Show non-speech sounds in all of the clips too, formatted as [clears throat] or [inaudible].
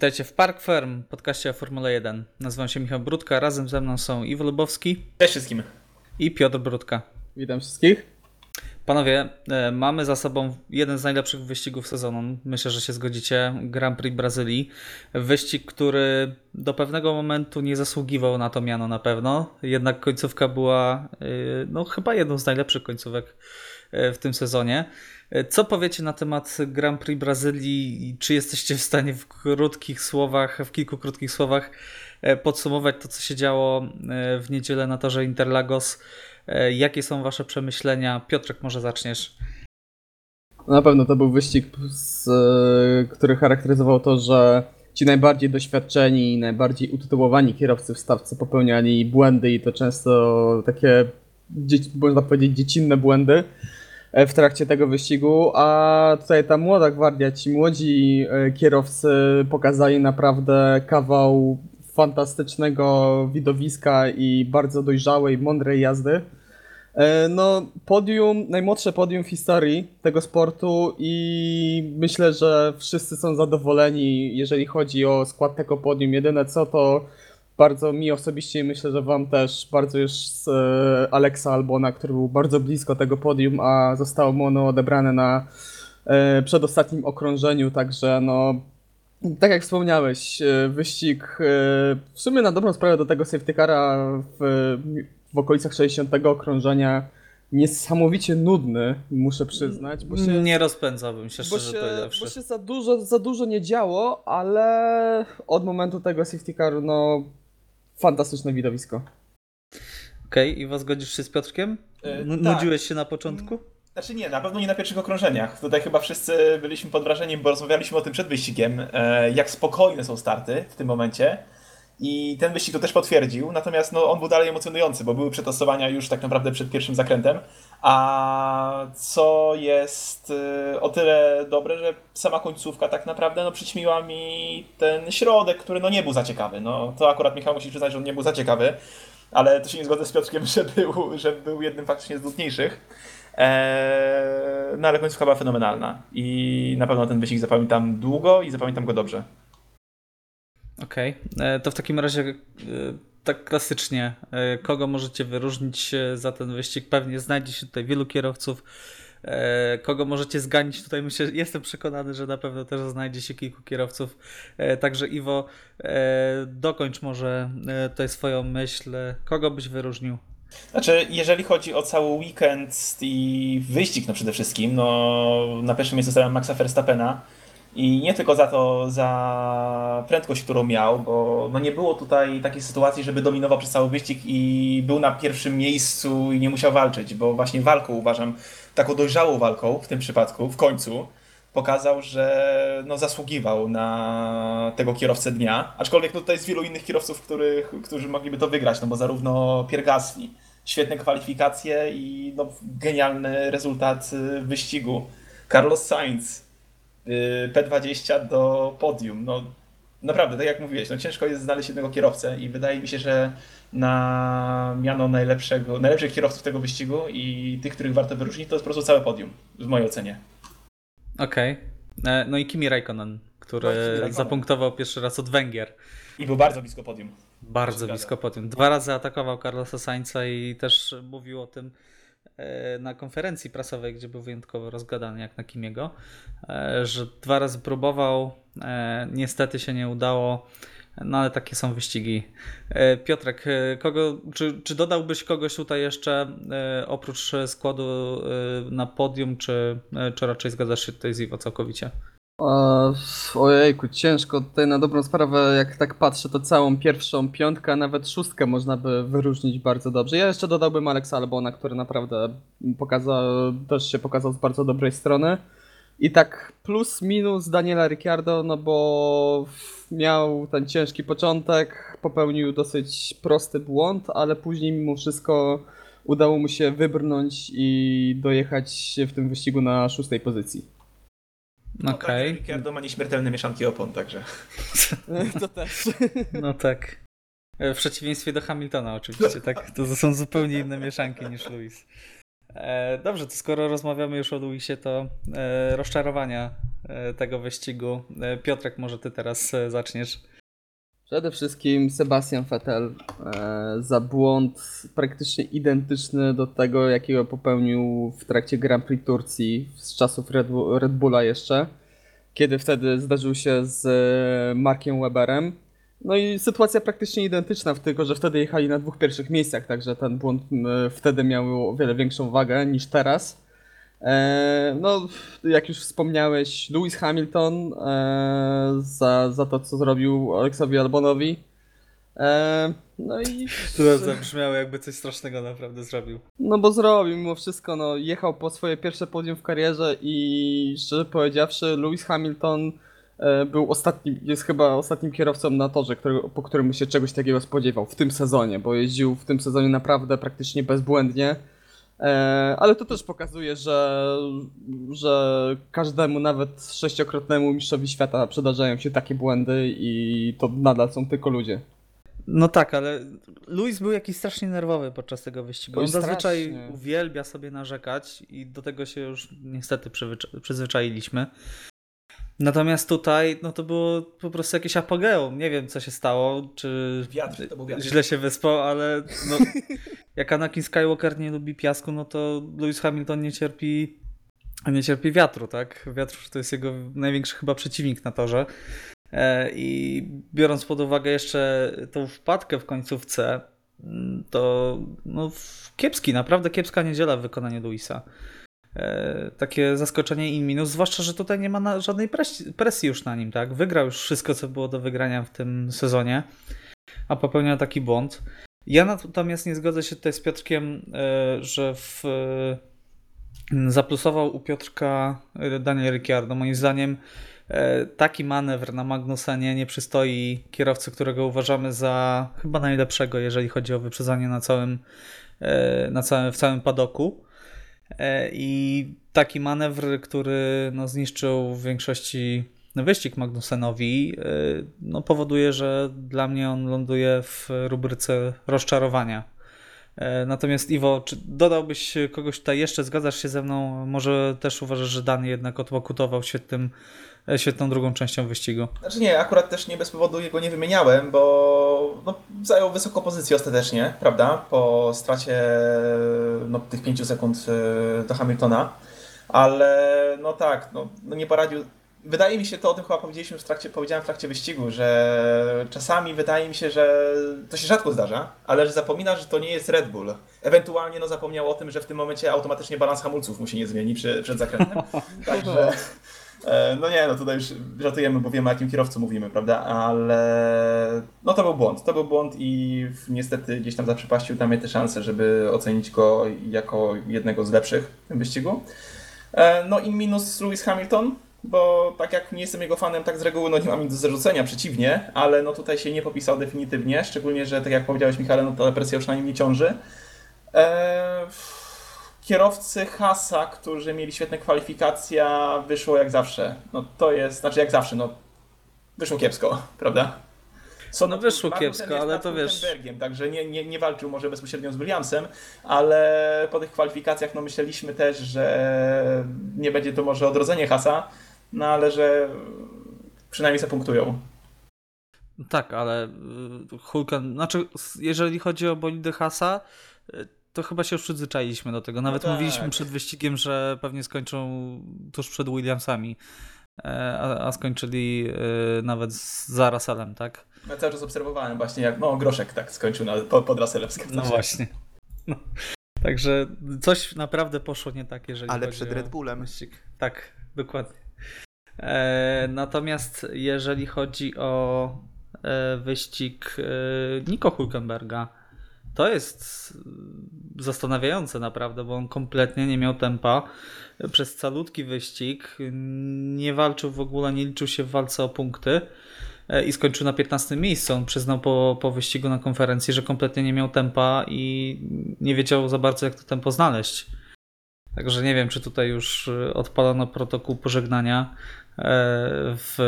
Witajcie w Park Firm, podcaście o Formule 1. Nazywam się Michał Brudka, razem ze mną są Iwo Lubowski Cześć wszystkim. i Piotr Brudka. Witam wszystkich. Panowie, e, mamy za sobą jeden z najlepszych wyścigów sezonu. Myślę, że się zgodzicie. Grand Prix Brazylii. Wyścig, który do pewnego momentu nie zasługiwał na to miano na pewno. Jednak końcówka była e, no, chyba jedną z najlepszych końcówek e, w tym sezonie. Co powiecie na temat Grand Prix Brazylii czy jesteście w stanie w krótkich słowach, w kilku krótkich słowach e, podsumować to, co się działo e, w niedzielę na torze Interlagos? E, Jakie są wasze przemyślenia? Piotrek, może zaczniesz. Na pewno to był wyścig, który charakteryzował to, że ci najbardziej doświadczeni i najbardziej utytułowani kierowcy w stawce popełniali błędy i to często takie, można powiedzieć, dziecinne błędy w trakcie tego wyścigu, a tutaj ta młoda gwardia, ci młodzi e, kierowcy pokazali naprawdę kawał fantastycznego widowiska i bardzo dojrzałej, mądrej jazdy. E, No, podium, najmłodsze podium w historii tego sportu i myślę, że wszyscy są zadowoleni, jeżeli chodzi o skład tego podium. Jedyne co to bardzo mi osobiście i myślę, że wam też bardzo już z e, Alexa Albona, który był bardzo blisko tego podium, a zostało mu ono odebrane na e, przedostatnim okrążeniu, także no tak jak wspomniałeś, e, wyścig w sumie na dobrą sprawę do tego safety cara w, w okolicach 60 okrążenia niesamowicie nudny, muszę przyznać, bo się, Nie rozpędzałbym się, bo szczerze się, powiedziawszy. bo się za, dużo, za dużo nie działo, ale od momentu tego safety caru, no fantastyczne widowisko. Okej, Iwo, zgodzisz się z Piotrkiem? E, N- tak. Nudziłeś się na początku? Znaczy nie, na pewno nie na pierwszych okrążeniach. Tutaj chyba wszyscy byliśmy pod wrażeniem, bo rozmawialiśmy o tym przed wyścigiem, e, jak spokojne są starty w tym momencie. I ten wyścig to też potwierdził, natomiast no, on był dalej emocjonujący, bo były przetasowania już tak naprawdę przed pierwszym zakrętem. A co jest e, o tyle dobre, że sama końcówka tak naprawdę no, przyćmiła mi ten środek, który no, nie był za ciekawy. No, to akurat Michał musi przyznać, że on nie był za ciekawy, ale to się nie zgodzę z Piotrkiem, [laughs] że był, że był jednym faktycznie z nudniejszych. Eee, no ale końcówka była fenomenalna i na pewno ten wyścig zapamiętam długo i zapamiętam go dobrze. Okej, e, to w takim razie e, tak klasycznie, e, kogo możecie wyróżnić za ten wyścig? Pewnie znajdzie się tutaj wielu kierowców. Kogo możecie zganić? Tutaj myślę, jestem przekonany, że na pewno też znajdzie się kilku kierowców. Także Iwo, dokończ może tutaj swoją myśl. Kogo byś wyróżnił? Znaczy, jeżeli chodzi o cały weekend i wyścig no przede wszystkim, no na pierwszym miejscu stawiam Maxa Verstappena i nie tylko za to, za prędkość, którą miał, bo no nie było tutaj takiej sytuacji, żeby dominował przez cały wyścig i był na pierwszym miejscu i nie musiał walczyć, bo właśnie walką uważam, taką dojrzałą walką w tym przypadku, w końcu, pokazał, że no, zasługiwał na tego kierowcę dnia. Aczkolwiek no, tutaj jest wielu innych kierowców, których, którzy mogliby to wygrać, no bo zarówno Pierre Gasly, świetne kwalifikacje i no, genialny rezultat y, wyścigu. Carlos Sainz, P20 do podium. No, naprawdę, tak jak mówiłeś, no, ciężko jest znaleźć jednego kierowcę i wydaje mi się, że na miano najlepszego, najlepszych kierowców tego wyścigu i tych, których warto wyróżnić, to jest po prostu całe podium, w mojej ocenie. Okej. E, No i Kimi Raikkonen, który No Kimi Raikkonen. zapunktował pierwszy raz od Węgier. I był bardzo blisko podium. Bardzo blisko po tym. Dwa razy atakował Carlosa Sainza i też mówił o tym na konferencji prasowej, gdzie był wyjątkowo rozgadany jak na Kimiego, e, że dwa razy próbował, e, niestety się nie udało, no ale takie są wyścigi. E, Piotrek, e, kogo, czy, czy dodałbyś kogoś tutaj jeszcze e, oprócz składu e, na podium, czy, e, czy raczej zgadzasz się tutaj z Iwo całkowicie? Ojejku, ciężko tutaj na dobrą sprawę, jak tak patrzę, to całą pierwszą piątkę, a nawet szóstkę można by wyróżnić bardzo dobrze. Ja jeszcze dodałbym Alexa Albona, który naprawdę pokazał, też się pokazał z bardzo dobrej strony. I tak plus minus Daniela Ricciardo, no bo miał ten ciężki początek, popełnił dosyć prosty błąd, ale później mimo wszystko udało mu się wybrnąć i dojechać w tym wyścigu na szóstej pozycji. Okej. No, tak, Ricciardo ma nieśmiertelne mieszanki opon, także. [laughs] To też. No tak. E, W przeciwieństwie do Hamiltona oczywiście, tak? To są zupełnie inne mieszanki niż Lewis. E, dobrze, to skoro rozmawiamy już o Lewisie, to e, rozczarowania tego wyścigu. Piotrek, może ty teraz zaczniesz. Przede wszystkim Sebastian Vettel e, za błąd praktycznie identyczny do tego, jakiego popełnił w trakcie Grand Prix Turcji z czasów Red, Red Bulla jeszcze, kiedy wtedy zdarzył się z e, Markiem Weberem. No i sytuacja praktycznie identyczna, tylko że wtedy jechali na dwóch pierwszych miejscach, także ten błąd m, wtedy miał o wiele większą wagę niż teraz. E, no, jak już wspomniałeś, Lewis Hamilton e, za, za to, co zrobił Aleksowi Albonowi. E, no i. To zabrzmiało jakby coś strasznego naprawdę zrobił. No bo zrobił mimo wszystko, no jechał po swoje pierwsze podium w karierze i szczerze powiedziawszy, Lewis Hamilton był ostatnim, jest chyba ostatnim kierowcą na torze, który, po którym się czegoś takiego spodziewał w tym sezonie, bo jeździł w tym sezonie naprawdę praktycznie bezbłędnie. E, ale to też pokazuje, że, że każdemu, nawet sześciokrotnemu mistrzowi świata przydarzają się takie błędy i to nadal są tylko ludzie. No tak, ale Luis był jakiś strasznie nerwowy podczas tego wyścigu. On zazwyczaj strasznie. uwielbia sobie narzekać i do tego się już niestety przyzwyczailiśmy. Natomiast tutaj, no to było po prostu jakieś apogeum. Nie wiem, co się stało, czy Wiatr, to był wiatr. źle się wyspał, ale no, [laughs] jak Anakin Skywalker nie lubi piasku, no to Lewis Hamilton nie cierpi, nie cierpi wiatru, tak? Wiatr to jest jego największy chyba przeciwnik na torze. E, I biorąc pod uwagę jeszcze tą wpadkę w końcówce, mm, to no, kiepski, naprawdę kiepska niedziela w wykonaniu Luisa. E, takie zaskoczenie in minus, zwłaszcza, że tutaj nie ma żadnej presji, presji już na nim, tak? Wygrał już wszystko, co było do wygrania w tym sezonie, a popełnia taki błąd. Ja natomiast nie zgodzę się tutaj z Piotrkiem, e, że w, e, zaplusował u Piotrka Daniel Ricciardo. Moim zdaniem taki manewr na Magnusenie nie przystoi kierowcy, którego uważamy za chyba najlepszego, jeżeli chodzi o wyprzedzanie na całym, na całym, w całym padoku. E, I taki manewr, który no, zniszczył w większości wyścig Magnusenowi, e, no, powoduje, że dla mnie on ląduje w rubryce rozczarowania. E, Natomiast Iwo, czy dodałbyś kogoś tutaj jeszcze? Zgadzasz się ze mną? Może też uważasz, że Dan jednak odpokutował świetnym, e, świetną drugą częścią wyścigu? Znaczy nie, akurat też nie bez powodu jego nie wymieniałem, bo no, zajął wysoką pozycję ostatecznie, prawda? Po stracie no, tych 5 sekund e, do Hamiltona. Ale no tak, no, no nie poradził. Wydaje mi się, to o tym chyba powiedzieliśmy w trakcie, powiedziałem w trakcie wyścigu, że czasami wydaje mi się, że to się rzadko zdarza, ale że zapomina, że to nie jest Red Bull. Ewentualnie no, zapomniał o tym, że w tym momencie automatycznie balans hamulców mu się nie zmieni przy, przed zakrętem. [laughs] Także E, No nie, no tutaj już żartujemy, bo wiemy o jakim kierowcu mówimy, prawda? Ale no to był błąd. To był błąd i niestety gdzieś tam zaprzepaścił tam te szanse, żeby ocenić go jako jednego z lepszych w tym wyścigu. E, No i minus Lewis Hamilton, bo tak jak nie jestem jego fanem, tak z reguły no nie mam nic do zarzucenia, przeciwnie, ale no tutaj się nie popisał definitywnie, szczególnie, że tak jak powiedziałeś Michale, no ta presja już na nim nie ciąży. E, kierowcy Hasa, którzy mieli świetne kwalifikacje, wyszło jak zawsze. No to jest, znaczy jak zawsze, no wyszło kiepsko, [laughs] prawda? Co, No wyszło Magnussen kiepsko, ale to wiesz- Także nie, nie, nie walczył może bezpośrednio z Williamsem, ale po tych kwalifikacjach no myśleliśmy też, że nie będzie to może odrodzenie Hasa, no ale że przynajmniej zapunktują. Tak, ale y, Hulken, znaczy jeżeli chodzi o bolidy Hasa, y, to chyba się już przyzwyczailiśmy do tego. Nawet tak. mówiliśmy przed wyścigiem, że pewnie skończą tuż przed Williamsami, e, a, a skończyli y, nawet z- za Russellem, tak? Ja cały czas obserwowałem właśnie jak, no Groszek tak skończył na, pod, pod Russellem. No właśnie. No. Także coś naprawdę poszło nie tak, jeżeli Ale przed Red Bullem. wyścig. Tak, dokładnie. E, natomiast jeżeli chodzi o e, wyścig e, Nico Hulkenberga, to jest e, zastanawiające naprawdę, bo on kompletnie nie miał tempa przez calutki wyścig, nie walczył w ogóle, nie liczył się w walce o punkty e, i skończył na 15 miejscu. On przyznał po, po wyścigu na konferencji, że kompletnie nie miał tempa i nie wiedział za bardzo, jak to tempo znaleźć. Także nie wiem, czy tutaj już e, odpalono protokół pożegnania e, w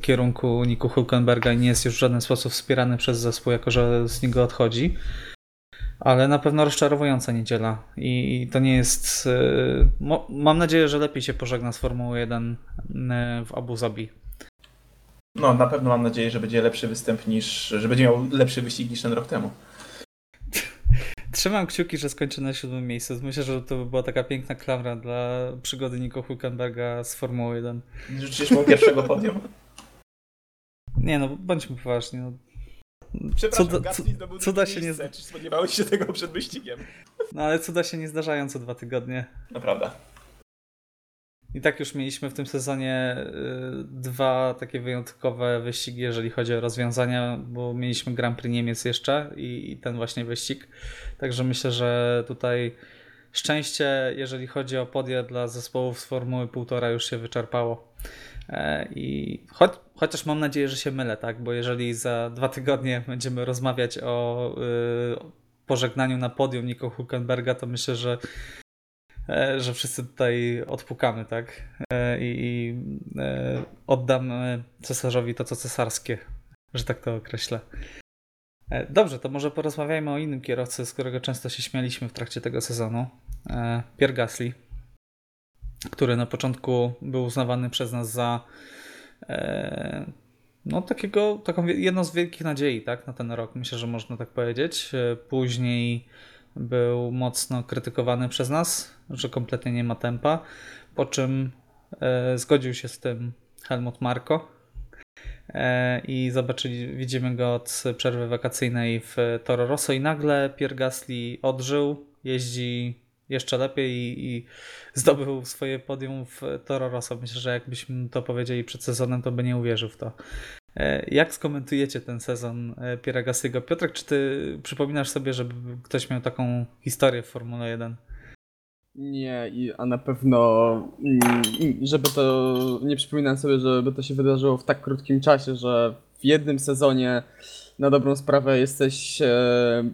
kierunku Niku Hulkenberga i nie jest już w żaden sposób wspierany przez zespół, jako że z niego odchodzi. Ale na pewno rozczarowująca niedziela i, to nie jest. y, mam nadzieję, że lepiej się pożegna z Formuły 1 y, w Abu Zabi. No, na pewno mam nadzieję, że będzie lepszy występ niż, że będzie miał lepszy wyścig niż ten rok temu. [laughs] Trzymam kciuki, że skończy na siódmym miejscu. Myślę, że to by była taka piękna klamra dla przygody Nico Hülkenberga z Formuły 1. Życzysz mu pierwszego podium? Nie no, bądźmy poważni. No. Przepraszam, zdobył cuda drugie się nie miejsce. zda- Czy spodziewałeś się tego przed wyścigiem? no ale cuda się nie zdarzają co dwa tygodnie. Naprawdę. I tak już mieliśmy w tym sezonie y, dwa takie wyjątkowe wyścigi, jeżeli chodzi o rozwiązania, bo mieliśmy Grand Prix Niemiec jeszcze i, i ten właśnie wyścig. Także myślę, że tutaj szczęście, jeżeli chodzi o podje dla zespołów z Formuły 1,5 już się wyczerpało. E, I cho chociaż mam nadzieję, że się mylę, tak? Bo jeżeli za dwa tygodnie [laughs] będziemy rozmawiać o y, pożegnaniu na podium Nico Hulkenberga, to myślę, że e, że wszyscy tutaj odpukamy, tak? E, I, oddam cesarzowi to, co cesarskie, że tak to określę. Dobrze, to może porozmawiajmy o innym kierowcy, z którego często się śmialiśmy w trakcie tego sezonu. Pierre Gasly, który na początku był uznawany przez nas za e, no takiego, taką jedną z wielkich nadziei, tak, na ten rok. Myślę, że można tak powiedzieć. E, Później był mocno krytykowany przez nas, że kompletnie nie ma tempa, po czym e, zgodził się z tym Helmut Marko i zobaczyli, widzimy go od przerwy wakacyjnej w Toro Rosso i nagle Pierre Gasly odżył, jeździ jeszcze lepiej i, i zdobył swoje podium w Toro Rosso. Myślę, że jakbyśmy to powiedzieli przed sezonem, to by nie uwierzył w to. E, Jak skomentujecie ten sezon e, Pierre Gasly'ego? Piotrek, czy ty przypominasz sobie, żeby ktoś miał taką historię w Formule 1? Nie, a na pewno, mm, żeby to, nie przypominam sobie, żeby to się wydarzyło w tak krótkim czasie, że w jednym sezonie na dobrą sprawę jesteś e,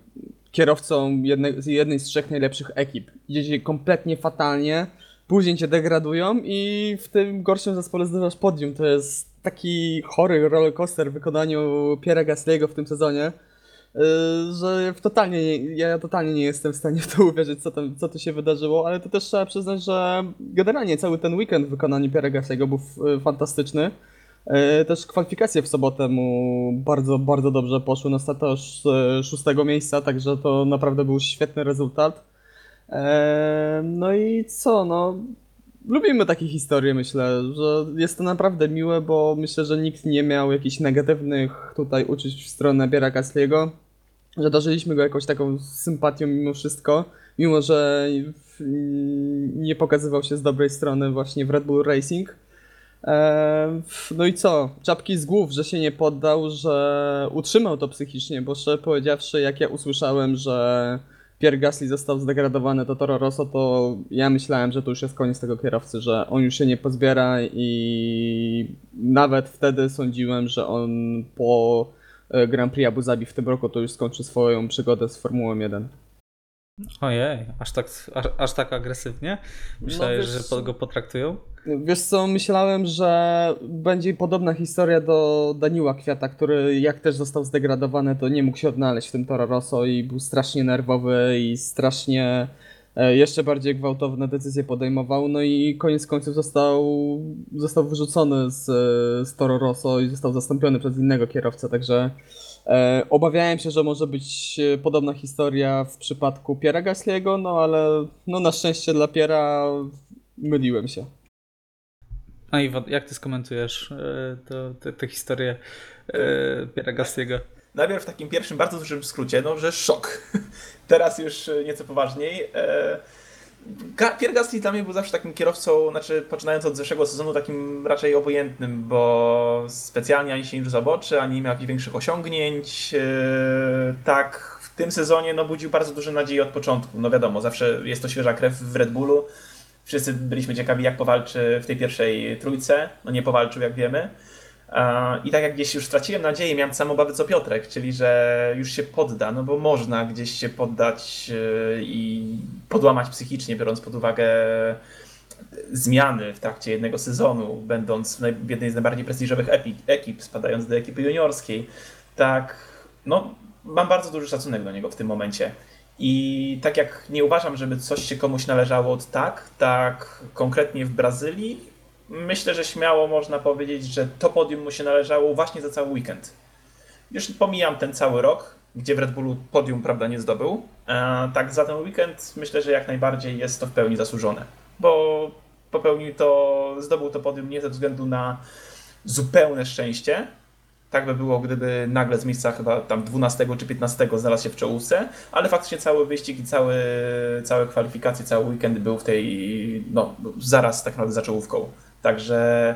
kierowcą jednej, z jednej z trzech najlepszych ekip. Idzie ci kompletnie fatalnie, później cię degradują i w tym gorszym zespole zdobywasz podium. To jest taki chory rollercoaster w wykonaniu Pierre'a Gasly'ego w tym sezonie. Yy, że totalnie nie, ja totalnie nie jestem w stanie w to uwierzyć, co, tam, co tu się wydarzyło, ale to też trzeba przyznać, że generalnie cały ten weekend w wykonaniu Pierre'a Gasly'ego był f- fantastyczny. Yy, Też kwalifikacje w sobotę mu bardzo, bardzo dobrze poszły. No startał e, szóstego miejsca, także to naprawdę był świetny rezultat. Eee, No i co, no lubimy takie historie, myślę, że jest to naprawdę miłe, bo myślę, że nikt nie miał jakichś negatywnych tutaj uczuć w stronę Biera Gasly'ego, że darzyliśmy go jakąś taką sympatią mimo wszystko, mimo że nie pokazywał się z dobrej strony właśnie w Red Bull Racing. Eee, No i co? Czapki z głów, że się nie poddał, że utrzymał to psychicznie, bo szczerze powiedziawszy, jak ja usłyszałem, że Pierre Gasly został zdegradowany do Toro Rosso, to ja myślałem, że to już jest koniec tego kierowcy, że on już się nie pozbiera i nawet wtedy sądziłem, że on po e, Grand Prix Abu Zabi w tym roku to już skończy swoją przygodę z Formułą 1. Ojej, aż tak, aż, aż tak agresywnie? Myślałeś, No wiesz- że go potraktują? Wiesz co, myślałem, że będzie podobna historia do Daniła Kwiata, który jak też został zdegradowany, to nie mógł się odnaleźć w tym Toro Rosso i był strasznie nerwowy i strasznie e, jeszcze bardziej gwałtowne decyzje podejmował. No i koniec końców został, został wyrzucony z, z Toro Rosso i został zastąpiony przez innego kierowcę, także e, obawiałem się, że może być e, podobna historia w przypadku Piera Gasly'ego, no ale no na szczęście dla Piera myliłem się. A Iwan, jak ty skomentujesz e, te historie e, Pierre'a Gasly'ego? Najpierw w takim pierwszym, bardzo dużym skrócie, no, że szok. [laughs] Teraz już e, nieco poważniej. Pierre Gasly dla mnie był zawsze takim kierowcą, znaczy poczynając od zeszłego sezonu, takim raczej obojętnym, bo specjalnie ani się nie rzucał w oczy, ani nie miał jakichś większych osiągnięć. Tak, w tym sezonie no, budził bardzo duże nadzieje od początku. No wiadomo, zawsze jest to świeża krew w Red Bullu. Wszyscy byliśmy ciekawi, jak powalczy w tej pierwszej trójce. No nie powalczył, jak wiemy. I tak jak gdzieś już straciłem nadzieję, miałem sam obawy co Piotrek, czyli że już się podda, no bo można gdzieś się poddać e, i podłamać psychicznie, biorąc pod uwagę zmiany w trakcie jednego sezonu, będąc w jednej z najbardziej prestiżowych ekip, spadając do ekipy juniorskiej. Tak, no mam bardzo duży szacunek do niego w tym momencie. I tak jak nie uważam, żeby coś się komuś należało od tak, tak konkretnie w Brazylii, myślę, że śmiało można powiedzieć, że to podium mu się należało właśnie za cały weekend. Już pomijam ten cały rok, gdzie w Red Bullu podium prawda nie zdobył. E, tak za ten weekend myślę, że jak najbardziej jest to w pełni zasłużone, bo popełnił to, zdobył to podium nie ze względu na zupełne szczęście, tak by było, gdyby nagle z miejsca chyba tam 12 czy 15 znalazł się w czołówce, ale faktycznie cały wyścig i cały, całe kwalifikacje, cały weekend był w tej, no zaraz tak naprawdę za czołówką. Także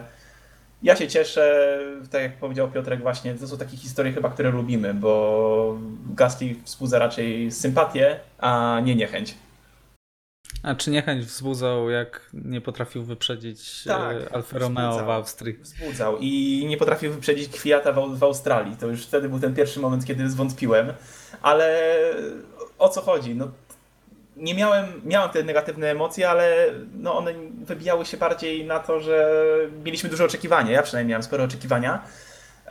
ja się cieszę, tak jak powiedział Piotrek właśnie, to są takie historie chyba, które lubimy, bo Gasly wzbudza raczej sympatię, a nie niechęć. A czy niechęć wzbudzał, jak nie potrafił wyprzedzić Tak, tak, Alfa Romeo wzbudzał. w Austrii? Wzbudzał i nie potrafił wyprzedzić Kwiata w, Au- w Australii. To już wtedy był ten pierwszy moment, kiedy zwątpiłem. Ale o co chodzi? No, nie miałem, miałem te negatywne emocje, ale no one wybijały się bardziej na to, że mieliśmy duże oczekiwania. Ja przynajmniej miałem spore oczekiwania.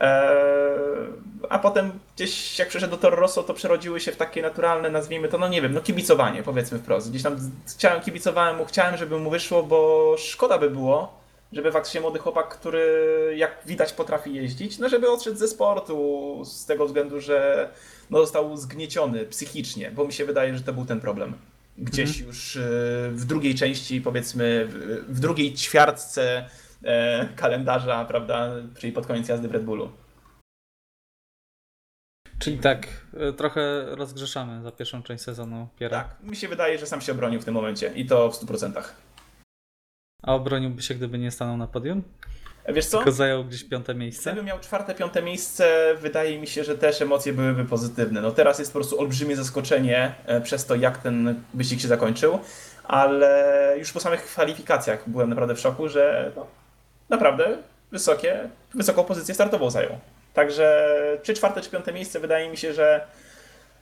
Eee, a potem gdzieś jak przeszedł do Toro Rosso, to przerodziły się w takie naturalne, nazwijmy to, no nie wiem, no kibicowanie, powiedzmy wprost. Gdzieś tam chciałem, kibicowałem mu, chciałem, żeby mu wyszło, bo szkoda by było, żeby faktycznie młody chłopak, który jak widać potrafi jeździć, no żeby odszedł ze sportu z tego względu, że no został zgnieciony psychicznie, bo mi się wydaje, że to był ten problem. Gdzieś już e, w drugiej części, powiedzmy, w- drugiej ćwiartce e, kalendarza, prawda, czyli pod koniec jazdy w Red Bullu. Czyli tak, y, trochę rozgrzeszamy za pierwszą część sezonu Piera. Tak, mi się wydaje, że sam się obronił w tym momencie i to w 100%. A obroniłby się, gdyby nie stanął na podium? E, Wiesz co? Tylko zajął gdzieś piąte miejsce? Gdybym miał czwarte, piąte miejsce, wydaje mi się, że też emocje byłyby pozytywne. No teraz jest po prostu olbrzymie zaskoczenie e, przez to, jak ten wyścig się zakończył, ale już po samych kwalifikacjach byłem naprawdę w szoku, że no, naprawdę wysokie, wysoką pozycję startową zajął. Także czy czwarte, czy piąte miejsce, wydaje mi się, że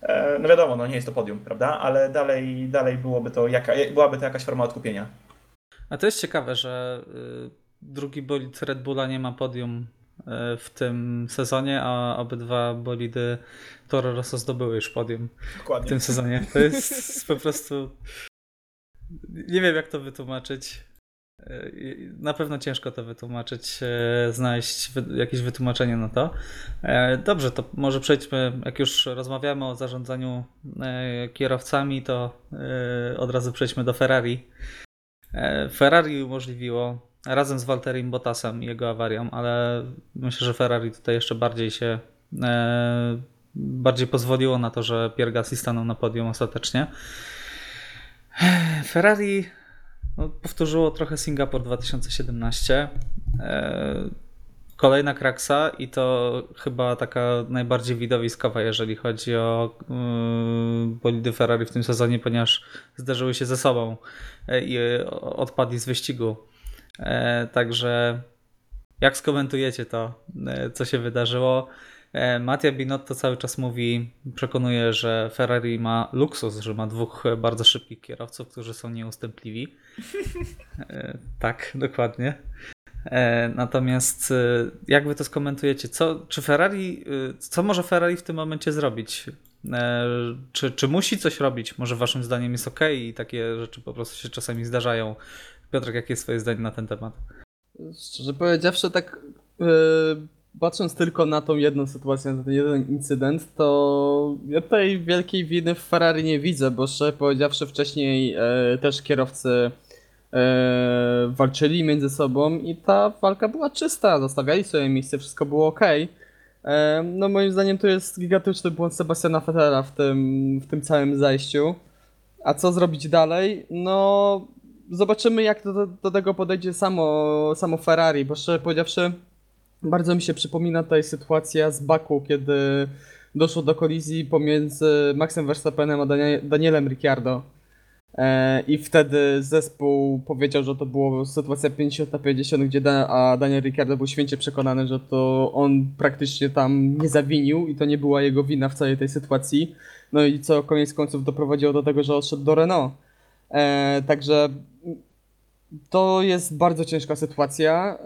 e, no wiadomo, no nie jest to podium, prawda? Ale dalej, dalej byłoby to jaka, byłaby to jakaś forma odkupienia. A to jest ciekawe, że y, drugi bolid Red Bulla nie ma podium y, w tym sezonie, a obydwa bolidy Toro Rosso zdobyły już podium w Dokładnie. tym sezonie. To jest po prostu... Nie wiem, jak to wytłumaczyć. Na pewno ciężko to wytłumaczyć, y, znaleźć jakieś wytłumaczenie na to. E, Dobrze, to może przejdźmy, jak już rozmawiamy o zarządzaniu e, kierowcami, to e, od razu przejdźmy do Ferrari. E, Ferrari umożliwiło razem z Walterim Bottasem jego awarią, ale myślę, że Ferrari tutaj jeszcze bardziej się e, bardziej pozwoliło na to, że Pierre Gasly stanął na podium ostatecznie. Ferrari no, powtórzyło trochę Singapur 2017. E, Kolejna kraksa i to chyba taka najbardziej widowiskowa, jeżeli chodzi o yy, bolidy Ferrari w tym sezonie, ponieważ zderzyły się ze sobą e, i odpadli z wyścigu. E, Także jak skomentujecie to, co się wydarzyło? E, Mattia Binotto cały czas mówi, przekonuje, że Ferrari ma luksus, że ma dwóch bardzo szybkich kierowców, którzy są nieustępliwi. E, Tak, dokładnie. E, Natomiast jak wy to skomentujecie? Co, czy Ferrari, co może Ferrari w tym momencie zrobić? Czy, czy musi coś robić? Może waszym zdaniem jest ok i takie rzeczy po prostu się czasami zdarzają? Piotrek, jakie jest twoje zdanie na ten temat? Szczerze powiedziawszy, tak patrząc tylko na tą jedną sytuację, na ten jeden incydent, to ja tutaj wielkiej winy w Ferrari nie widzę, bo szczerze powiedziawszy wcześniej e, też kierowcy e, walczyli między sobą i ta walka była czysta, zostawiali sobie miejsce, wszystko było ok. E, no moim zdaniem to jest gigantyczny błąd Sebastiana Vettela w tym, w tym całym zajściu. A co zrobić dalej? No, zobaczymy jak do, do tego podejdzie samo, samo Ferrari, bo szczerze powiedziawszy, bardzo mi się przypomina tutaj sytuacja z Baku, kiedy doszło do kolizji pomiędzy Maxem Verstappenem a Danie- Danielem Ricciardo. E, I wtedy zespół powiedział, że to była sytuacja 50 na 50, gdzie da, a Daniel Ricciardo był święcie przekonany, że to on praktycznie tam nie zawinił i to nie była jego wina w całej tej sytuacji. No i co koniec końców doprowadziło do tego, że odszedł do Renault. E, także To jest bardzo ciężka sytuacja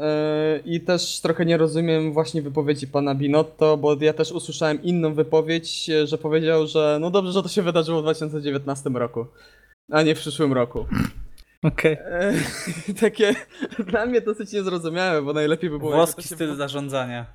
yy, i też trochę nie rozumiem właśnie wypowiedzi pana Binotto, bo ja też usłyszałem inną wypowiedź, yy, że powiedział, że no dobrze, że to się wydarzyło w 2019 roku, a nie w przyszłym roku. [laughs] Okej. Yy, [laughs] takie dla mnie dosyć niezrozumiałe, bo najlepiej by było... Włoski się styl zarządzania.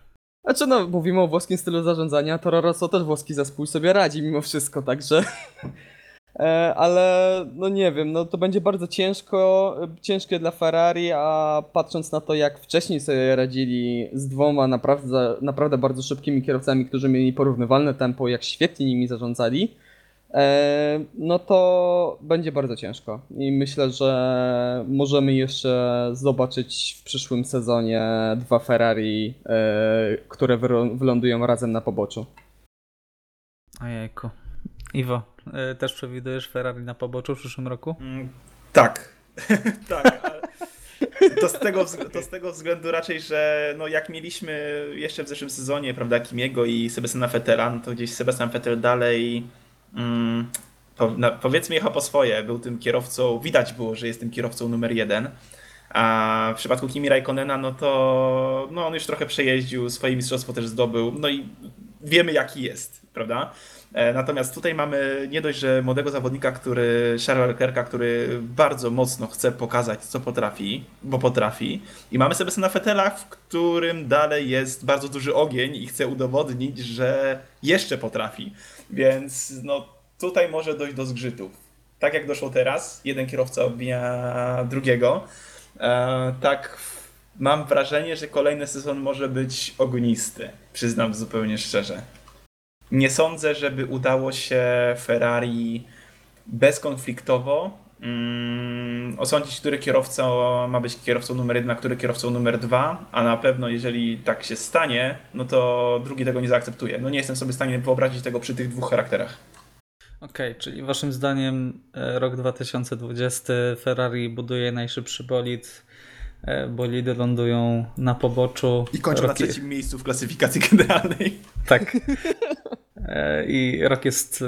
Znaczy no, mówimy o włoskim stylu zarządzania, to Rosso też włoski zespół sobie radzi mimo wszystko, także... [laughs] E, Ale no nie wiem, no to będzie bardzo ciężko, ciężkie dla Ferrari, a patrząc na to jak wcześniej sobie radzili z dwoma naprawdę, naprawdę bardzo szybkimi kierowcami, którzy mieli porównywalne tempo, jak świetnie nimi zarządzali, e, no to będzie bardzo ciężko. I myślę, że możemy jeszcze zobaczyć w przyszłym sezonie dwa Ferrari, e, które wylądują razem na poboczu. Ojejku. Iwo, też przewidujesz Ferrari na poboczu w przyszłym roku? Mm, tak. [laughs] tak. To z, tego, to z tego względu raczej, że no jak mieliśmy jeszcze w zeszłym sezonie, prawda, Kimiego i Sebastiana Vettela, no to gdzieś Sebastian Vettel dalej mm, po, na, powiedzmy jechał po swoje, był tym kierowcą, widać było, że jest tym kierowcą numer jeden. A w przypadku Kimi Raikkonena, no to no on już trochę przejeździł, swoje mistrzostwo też zdobył, no i wiemy jaki jest, prawda? E, Natomiast tutaj mamy nie dość, że młodego zawodnika, który Leclerca, który bardzo mocno chce pokazać, co potrafi, bo potrafi. I mamy Sebastiana Vettela, w którym dalej jest bardzo duży ogień i chce udowodnić, że jeszcze potrafi. Więc no tutaj może dojść do zgrzytów. Tak jak doszło teraz, jeden kierowca obija drugiego. E, tak mam wrażenie, że kolejny sezon może być ognisty. Przyznam zupełnie szczerze. Nie sądzę, żeby udało się Ferrari bezkonfliktowo mm, osądzić, który kierowca ma być kierowcą numer jeden, a który kierowcą numer dwa, a na pewno jeżeli tak się stanie, no to drugi tego nie zaakceptuje. No nie jestem sobie w stanie wyobrazić tego przy tych dwóch charakterach. Okej, czyli waszym zdaniem e, rok 2020 Ferrari buduje najszybszy bolid, e, bolidy lądują na poboczu. I kończą na Rok je- trzecim miejscu w klasyfikacji generalnej. Tak. [laughs] I rok jest,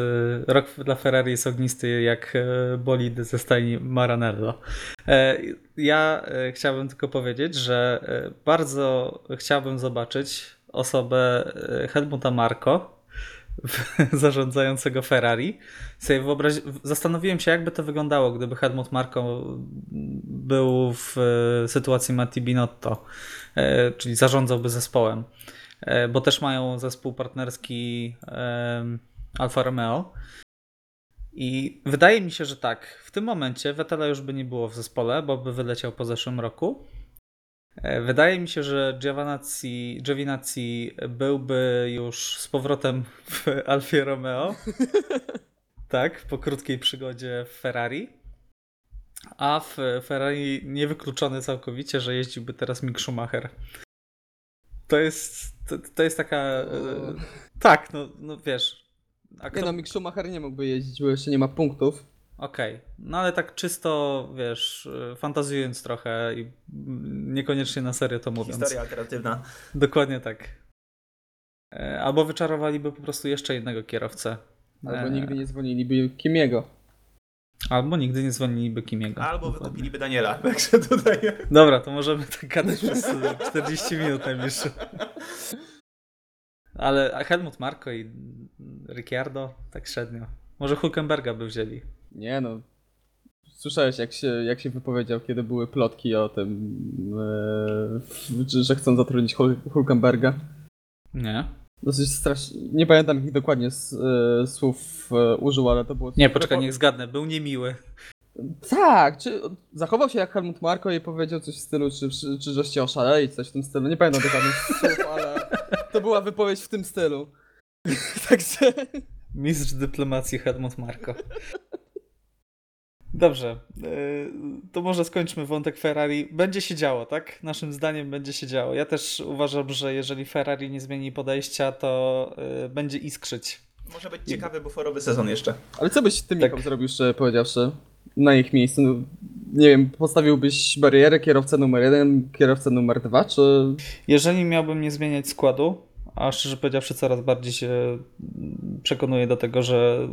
e, rok dla Ferrari jest ognisty jak e, bolid ze stajni Maranello. E, Ja chciałbym tylko powiedzieć, że bardzo chciałbym zobaczyć osobę Helmuta Marko, [laughs] zarządzającego Ferrari. Wyobraź... Zastanowiłem się, jakby to wyglądało, gdyby Helmut Marko był w sytuacji Matti Binotto, czyli zarządzałby zespołem bo też mają zespół partnerski Alfa Romeo. I wydaje mi się, że tak, w tym momencie Vettela już by nie było w zespole, bo by wyleciał po zeszłym roku. E, Wydaje mi się, że Giovinazzi, Giovinazzi byłby już z powrotem w Alfie Romeo. [laughs] tak, po krótkiej przygodzie w Ferrari. A w Ferrari niewykluczone całkowicie, że jeździłby teraz Mick Schumacher. To jest, to, to jest taka. e, tak, no, no wiesz. A Nie kto, no, Mick Schumacher nie mógłby jeździć, bo jeszcze nie ma punktów. Okej, no ale tak czysto, wiesz, e, fantazjując trochę i niekoniecznie na serio to mówiąc. Historia alternatywna. Dokładnie tak. E, Albo wyczarowaliby po prostu jeszcze jednego kierowcę. Albo nigdy nie dzwoniliby Kimiego. Albo nigdy nie dzwoniliby Kimiego. Albo Dokładnie. wykupiliby Daniela. [laughs] Także tutaj. Dobra, to możemy tak gadać przez e, 40 minut najbliższe. Ale Helmut Marko i Ricciardo tak średnio. Może Hulkenberga by wzięli. Nie no. Słyszałeś jak się, jak się wypowiedział, kiedy były plotki o tym, e, że- że chcą zatrudnić Hul- Hulkenberga? Nie? Dosyć strasznie. Nie pamiętam jakich dokładnie s- e, słów e, użył, ale to było. Nie, poczekaj, niech zgadnę. Był niemiły. Tak, czy zachował się jak Helmut Marko i powiedział coś w stylu, czy, czy, czy żeście oszaleli, coś w tym stylu. Nie pamiętam dokładnie słów, [laughs] ale to była wypowiedź w tym stylu. [laughs] Także. Mistrz dyplomacji Helmut Marko. Dobrze, yy, to może skończmy wątek Ferrari. Będzie się działo, tak? Naszym zdaniem będzie się działo. Ja też uważam, że jeżeli Ferrari nie zmieni podejścia, to yy, będzie iskrzyć. Może być ciekawy buforowy sezon jeszcze. Ale co byś ty, Tak. Michał, zrobił, szczerze powiedziawszy, na ich miejscu? No, nie wiem, postawiłbyś barierę kierowcę numer jeden, kierowcę numer dwa, czy... Jeżeli miałbym nie zmieniać składu, a szczerze powiedziawszy coraz bardziej się mm, przekonuję do tego, że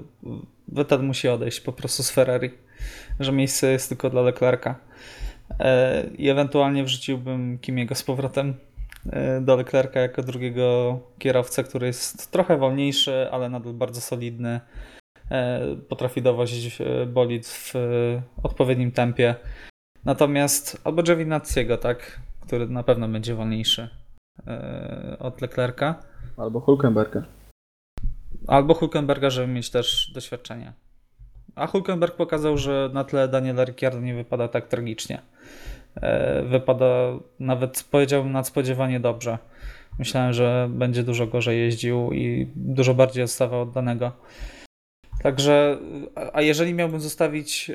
Vettel musi odejść po prostu z Ferrari, że miejsce jest tylko dla Leclerca. E, I ewentualnie wrzuciłbym Kimiego z powrotem e, do Leclerca jako drugiego kierowcę, który jest trochę wolniejszy, ale nadal bardzo solidny. E, Potrafi dowozić bolid w odpowiednim tempie. Natomiast albo Giovinazziego, tak, który na pewno będzie wolniejszy od Leclerca. Albo Hulkenberga. Albo Hulkenberga, żeby mieć też doświadczenie. A Hulkenberg pokazał, że na tle Daniela Ricciardo nie wypada tak tragicznie. E, Wypada nawet powiedziałbym nadspodziewanie dobrze. Myślałem, że będzie dużo gorzej jeździł i dużo bardziej odstawał od danego. Także, a- jeżeli miałbym zostawić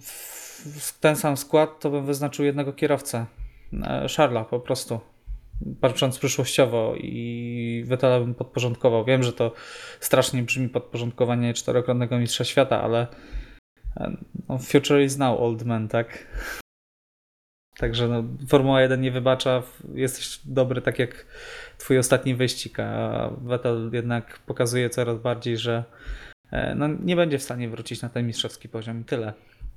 w- ten sam skład, to bym wyznaczył jednego kierowcę. e, Szarla po prostu. Patrząc przyszłościowo i Wettela bym podporządkował. Wiem, że to strasznie brzmi podporządkowanie czterokrotnego mistrza świata, ale e, no, future is now, old man, tak? Także no, Formuła 1 nie wybacza, jesteś dobry tak jak twój ostatni wyścig, a Vettel jednak pokazuje coraz bardziej, że e, no, nie będzie w stanie wrócić na ten mistrzowski poziom i tyle.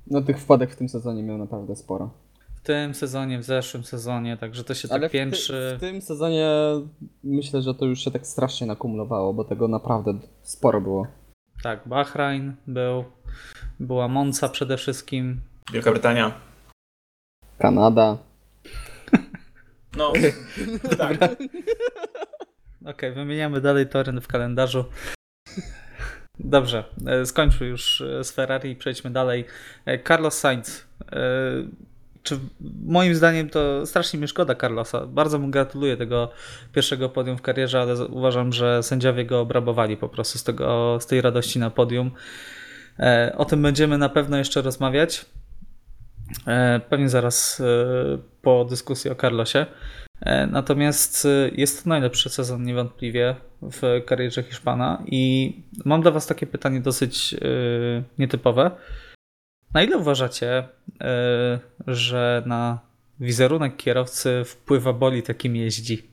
No tych wpadek w tym sezonie miał naprawdę sporo. W tym sezonie, w zeszłym sezonie, także to się Ale tak w, ty, piętrzy. w tym sezonie myślę, że to już się tak strasznie nakumulowało, bo tego naprawdę sporo było. Tak, Bahrain był, była Monza przede wszystkim. Wielka Brytania. Kanada. [laughs] No, [laughs] tak. Okej, wymieniamy dalej tory w kalendarzu. Dobrze, e, skończmy już e, z Ferrari i przejdźmy dalej. E, Carlos Sainz. Czy moim zdaniem to strasznie mi szkoda Carlosa. Bardzo mu gratuluję tego pierwszego podium w karierze, ale uważam, że sędziowie go obrabowali po prostu z, tego, z tej radości na podium. E, O tym będziemy na pewno jeszcze rozmawiać. E, Pewnie zaraz e, po dyskusji o Carlosie. Natomiast jest to najlepszy sezon niewątpliwie w karierze Hiszpana i mam dla Was takie pytanie dosyć nietypowe. Na ile uważacie, e, że na wizerunek kierowcy wpływa bolid, jakim jeździ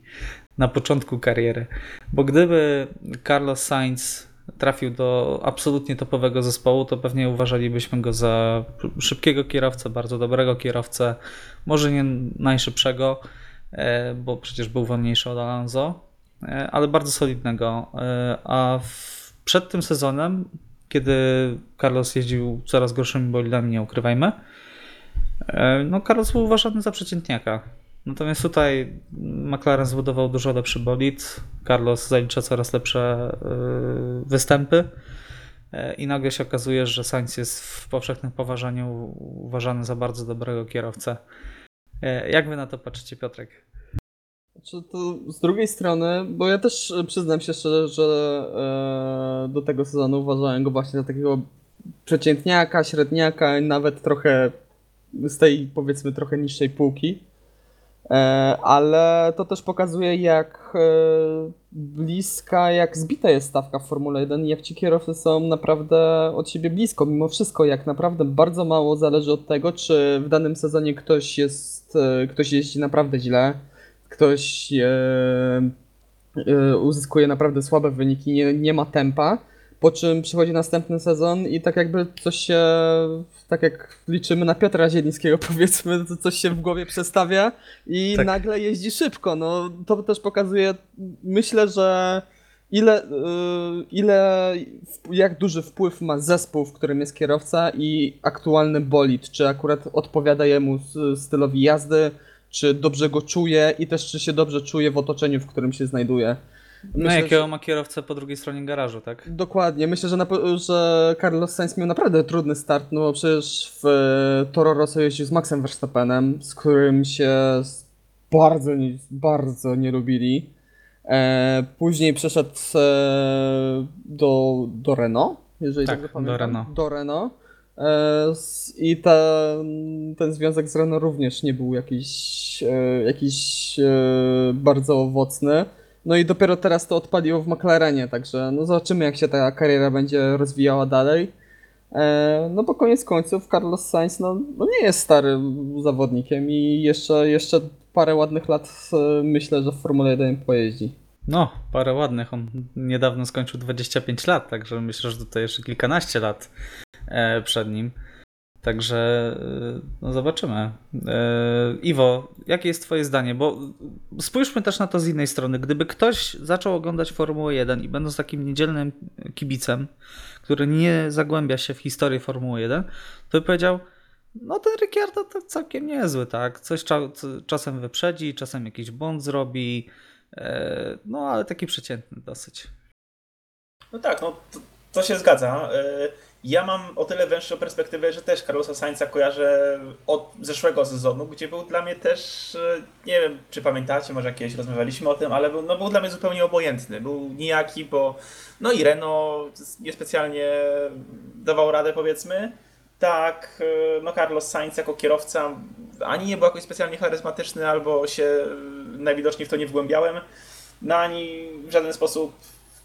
na początku kariery? Bo gdyby Carlos Sainz trafił do absolutnie topowego zespołu, to pewnie uważalibyśmy go za szybkiego kierowcę, bardzo dobrego kierowcę, może nie najszybszego, e, bo przecież był wolniejszy od Alonso, e, ale bardzo solidnego. A przed tym sezonem, kiedy Carlos jeździł coraz gorszymi bolidami, nie ukrywajmy, e, no Carlos był uważany za przeciętniaka. Natomiast tutaj McLaren zbudował dużo lepszy bolid, Carlos zalicza coraz lepsze e, występy e, i nagle się okazuje, że Sainz jest w powszechnym poważaniu uważany za bardzo dobrego kierowcę. Jak wy na to patrzycie, Piotrek? Czy to z drugiej strony, bo ja też e, przyznam się szczerze, że e, do tego sezonu uważałem go właśnie za takiego przeciętniaka, średniaka nawet trochę z tej powiedzmy trochę niższej półki. E, ale to też pokazuje jak bliska, jak zbita jest stawka w Formule 1 i jak ci kierowcy są naprawdę od siebie blisko, mimo wszystko, jak naprawdę bardzo mało zależy od tego, czy w danym sezonie ktoś jest, ktoś jeździ naprawdę źle, ktoś e, e, uzyskuje naprawdę słabe wyniki, nie, nie ma tempa, po czym przychodzi następny sezon i tak jakby coś się, tak jak liczymy na Piotra Zielińskiego [laughs] powiedzmy, to coś się w głowie przestawia i Tak. nagle jeździ szybko. No to też pokazuje, myślę, że ile, y, ile, jak duży wpływ ma zespół, w którym jest kierowca i aktualny bolid, czy akurat odpowiada jemu stylowi jazdy, czy dobrze go czuje i też czy się dobrze czuje w otoczeniu, w którym się znajduje. No Myślę, jakiego że- ma kierowcę po drugiej stronie garażu, tak? Dokładnie. Myślę, że, że Carlos Sainz miał naprawdę trudny start, no bo przecież w e, Toro Rosso jeździł z Maxem Verstappenem, z którym się bardzo, nie- bardzo nie lubili. E, później przeszedł e, do, do Renault, jeżeli Tak, dobrze do pamiętam. Renault. Do Renault. E, I ten, ten związek z Renault również nie był jakiś, e, jakiś e, bardzo owocny. No i dopiero teraz to odpaliło w McLarenie, także no zobaczymy jak się ta kariera będzie rozwijała dalej. No bo koniec końców Carlos Sainz no, no nie jest starym zawodnikiem i jeszcze, jeszcze parę ładnych lat myślę, że w Formule 1 pojeździ. No, parę ładnych. On niedawno skończył 25 lat, także myślę, że tutaj jeszcze kilkanaście lat przed nim. Także y, no zobaczymy. Y, Iwo, jakie jest Twoje zdanie? Bo spójrzmy też na to z innej strony. Gdyby ktoś zaczął oglądać Formułę 1 i będąc takim niedzielnym kibicem, który nie zagłębia się w historię Formuły 1, to by powiedział, no ten Ricciardo to całkiem niezły, tak? Coś cza czasem wyprzedzi, czasem jakiś błąd zrobi, e, no ale taki przeciętny dosyć. No tak, no to, to się zgadza. E, ja mam o tyle węższą perspektywę, że też Carlosa Sainza kojarzę od zeszłego sezonu, gdzie był dla mnie też, e, nie wiem czy pamiętacie, może jakieś rozmawialiśmy o tym, ale był, no, był dla mnie zupełnie obojętny. Był nijaki, bo no i Renault niespecjalnie dawał radę powiedzmy. Tak, e, no Carlos Sainz jako kierowca ani nie był jakoś specjalnie charyzmatyczny, albo się najwidoczniej w to nie wgłębiałem, no ani w żaden sposób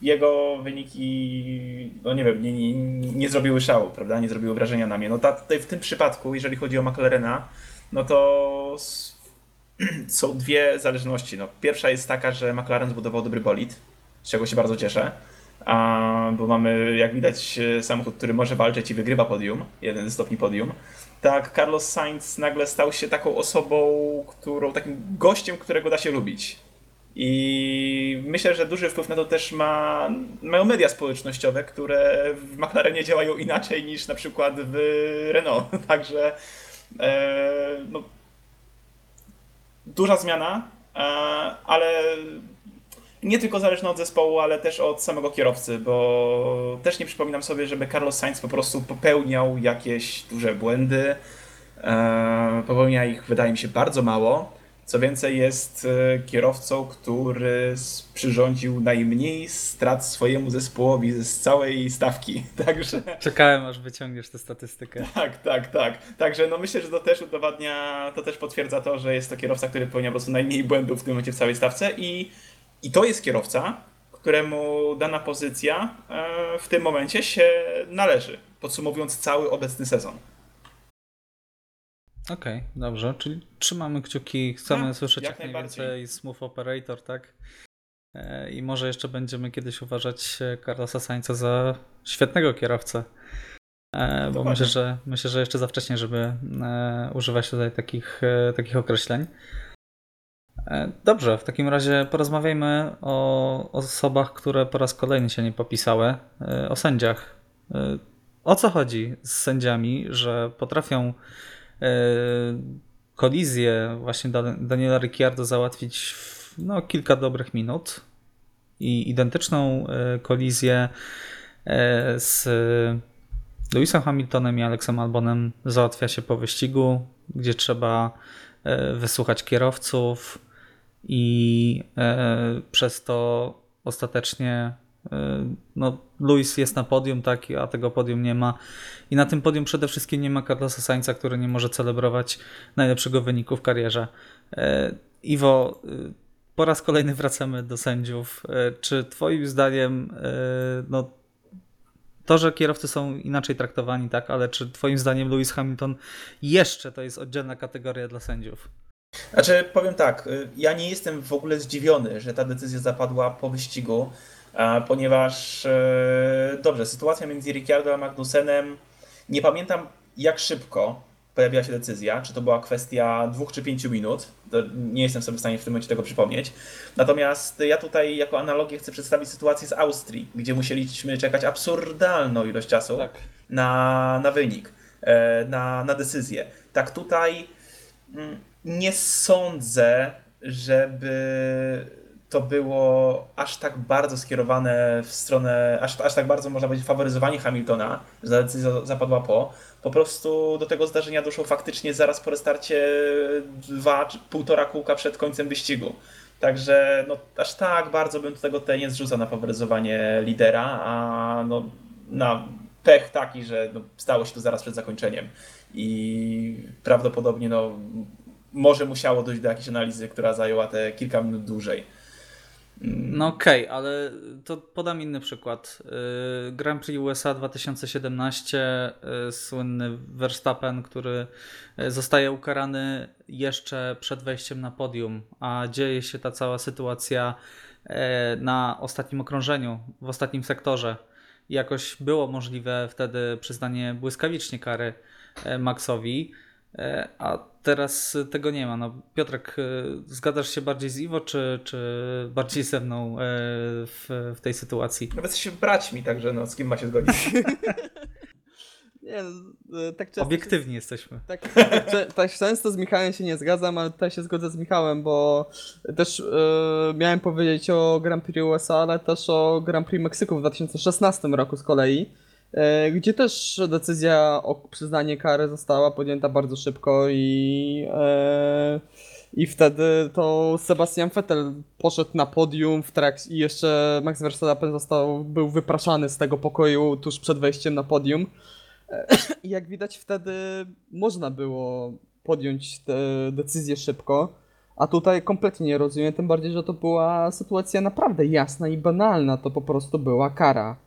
jego wyniki, no nie wiem, nie, nie, nie zrobiły szału, prawda? Nie zrobiły wrażenia na mnie. No ta, tutaj w tym przypadku, jeżeli chodzi o McLarena, no to [clears throat] są dwie zależności. No, pierwsza jest taka, że McLaren zbudował dobry bolid, z czego się bardzo cieszę. A, bo mamy, jak widać, samochód, który może walczyć i wygrywa podium, jeden ze stopni podium. Tak, Carlos Sainz nagle stał się taką osobą, którą, takim gościem, którego da się lubić. I myślę, że duży wpływ na to też ma, mają media społecznościowe, które w McLarenie działają inaczej niż na przykład w Renault. [laughs] Także e, no, duża zmiana, e, ale nie tylko zależna od zespołu, ale też od samego kierowcy, bo też nie przypominam sobie, żeby Carlos Sainz po prostu popełniał jakieś duże błędy. E, popełnia ich, wydaje mi się, bardzo mało. Co więcej, jest e, kierowcą, który przyrządził najmniej strat swojemu zespołowi z całej stawki. [laughs] Także. Czekałem, aż wyciągniesz tę statystykę. Tak, tak, tak. Także no myślę, że to też udowadnia, to też potwierdza to, że jest to kierowca, który popełnia po prostu najmniej błędów w tym momencie w całej stawce i, i to jest kierowca, któremu dana pozycja e, w tym momencie się należy, podsumowując cały obecny sezon. Okej, okay, dobrze, czyli trzymamy kciuki, chcemy No, słyszeć jak jak, najwięcej Smooth Operator, tak? E, I może jeszcze będziemy kiedyś uważać Carlosa Sainza za świetnego kierowcę. E, Bo Dokładnie. myślę że, myślę, że jeszcze za wcześnie, żeby e, używać tutaj takich, takich określeń. Dobrze, w takim razie porozmawiajmy o osobach, które po raz kolejny się nie popisały, o sędziach. O co chodzi z sędziami, że potrafią kolizję właśnie Dan- Daniela Ricciardo załatwić w no, kilka dobrych minut i identyczną e, kolizję e, z Lewisem Hamiltonem i Alexem Albonem załatwia się po wyścigu, gdzie trzeba e, wysłuchać kierowców i e, przez to ostatecznie e, no, Lewis jest na podium, tak, a tego podium nie ma. I na tym podium przede wszystkim nie ma Carlosa Sainza, który nie może celebrować najlepszego wyniku w karierze. E, Iwo, e, po raz kolejny wracamy do sędziów. E, Czy Twoim zdaniem e, no, to, że kierowcy są inaczej traktowani, tak, ale czy Twoim zdaniem Lewis Hamilton jeszcze to jest oddzielna kategoria dla sędziów? Znaczy, powiem tak, ja nie jestem w ogóle zdziwiony, że ta decyzja zapadła po wyścigu, ponieważ, e, dobrze, sytuacja między Ricciardo a Magnusenem, nie pamiętam jak szybko pojawiła się decyzja, czy to była kwestia dwóch czy pięciu minut, nie jestem sobie w stanie w tym momencie tego przypomnieć. Natomiast ja tutaj jako analogię chcę przedstawić sytuację z Austrii, gdzie musieliśmy czekać absurdalną ilość czasu Tak. na, na wynik, e, na, na decyzję. Tak tutaj mm, nie sądzę, żeby to było aż tak bardzo skierowane w stronę, aż, aż tak bardzo można powiedzieć faworyzowanie Hamiltona, że decyzja zapadła po. Po prostu do tego zdarzenia doszło faktycznie zaraz po restarcie dwa, czy półtora kółka przed końcem wyścigu. Także no, aż tak bardzo bym tego tutaj nie zrzucał na faworyzowanie lidera, a no, na pech taki, że no, stało się to zaraz przed zakończeniem. I prawdopodobnie no, może musiało dojść do jakiejś analizy, która zajęła te kilka minut dłużej. No okej, ale to podam inny przykład. Yy, Grand Prix USA 2017, yy, słynny Verstappen, który yy, zostaje ukarany jeszcze przed wejściem na podium, a dzieje się ta cała sytuacja na ostatnim okrążeniu, w ostatnim sektorze. Jakoś było możliwe wtedy przyznanie błyskawicznie kary Maxowi, a teraz tego nie ma. No, Piotrek, e, zgadzasz się bardziej z Iwo, czy, czy bardziej ze mną e, w, w tej sytuacji? Nawet jesteście braćmi, także no, z kim ma się zgodzić? [laughs] Nie, e, tak często Obiektywni jesteśmy. Tak, tak, cze- tak często z Michałem się nie zgadzam, ale tutaj się zgodzę z Michałem, bo też e, miałem powiedzieć o Grand Prix USA, ale też o Grand Prix Meksyku w 2016 roku z kolei, gdzie też decyzja o przyznanie kary została podjęta bardzo szybko i, e, i wtedy to Sebastian Vettel poszedł na podium w trakcie i jeszcze Max Verstappen został, był wypraszany z tego pokoju tuż przed wejściem na podium. I jak widać, wtedy można było podjąć tę decyzję szybko, a tutaj kompletnie nie rozumiem, tym bardziej, że to była sytuacja naprawdę jasna i banalna, to po prostu była kara.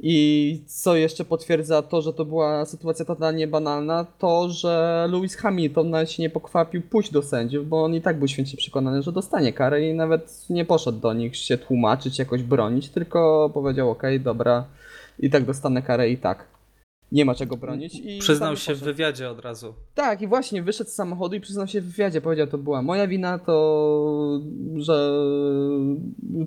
I co jeszcze potwierdza to, że to była sytuacja totalnie banalna, to, że Lewis Hamilton nawet się nie pokwapił pójść do sędziów, bo on i tak był święcie przekonany, że dostanie karę i nawet nie poszedł do nich się tłumaczyć, jakoś bronić, tylko powiedział, okej, dobra, i tak dostanę karę i tak. Nie ma czego bronić. I Przyznał się w poszedł. wywiadzie od razu. Tak, i właśnie wyszedł z samochodu i przyznał się w wywiadzie. Powiedział, to była moja wina, to że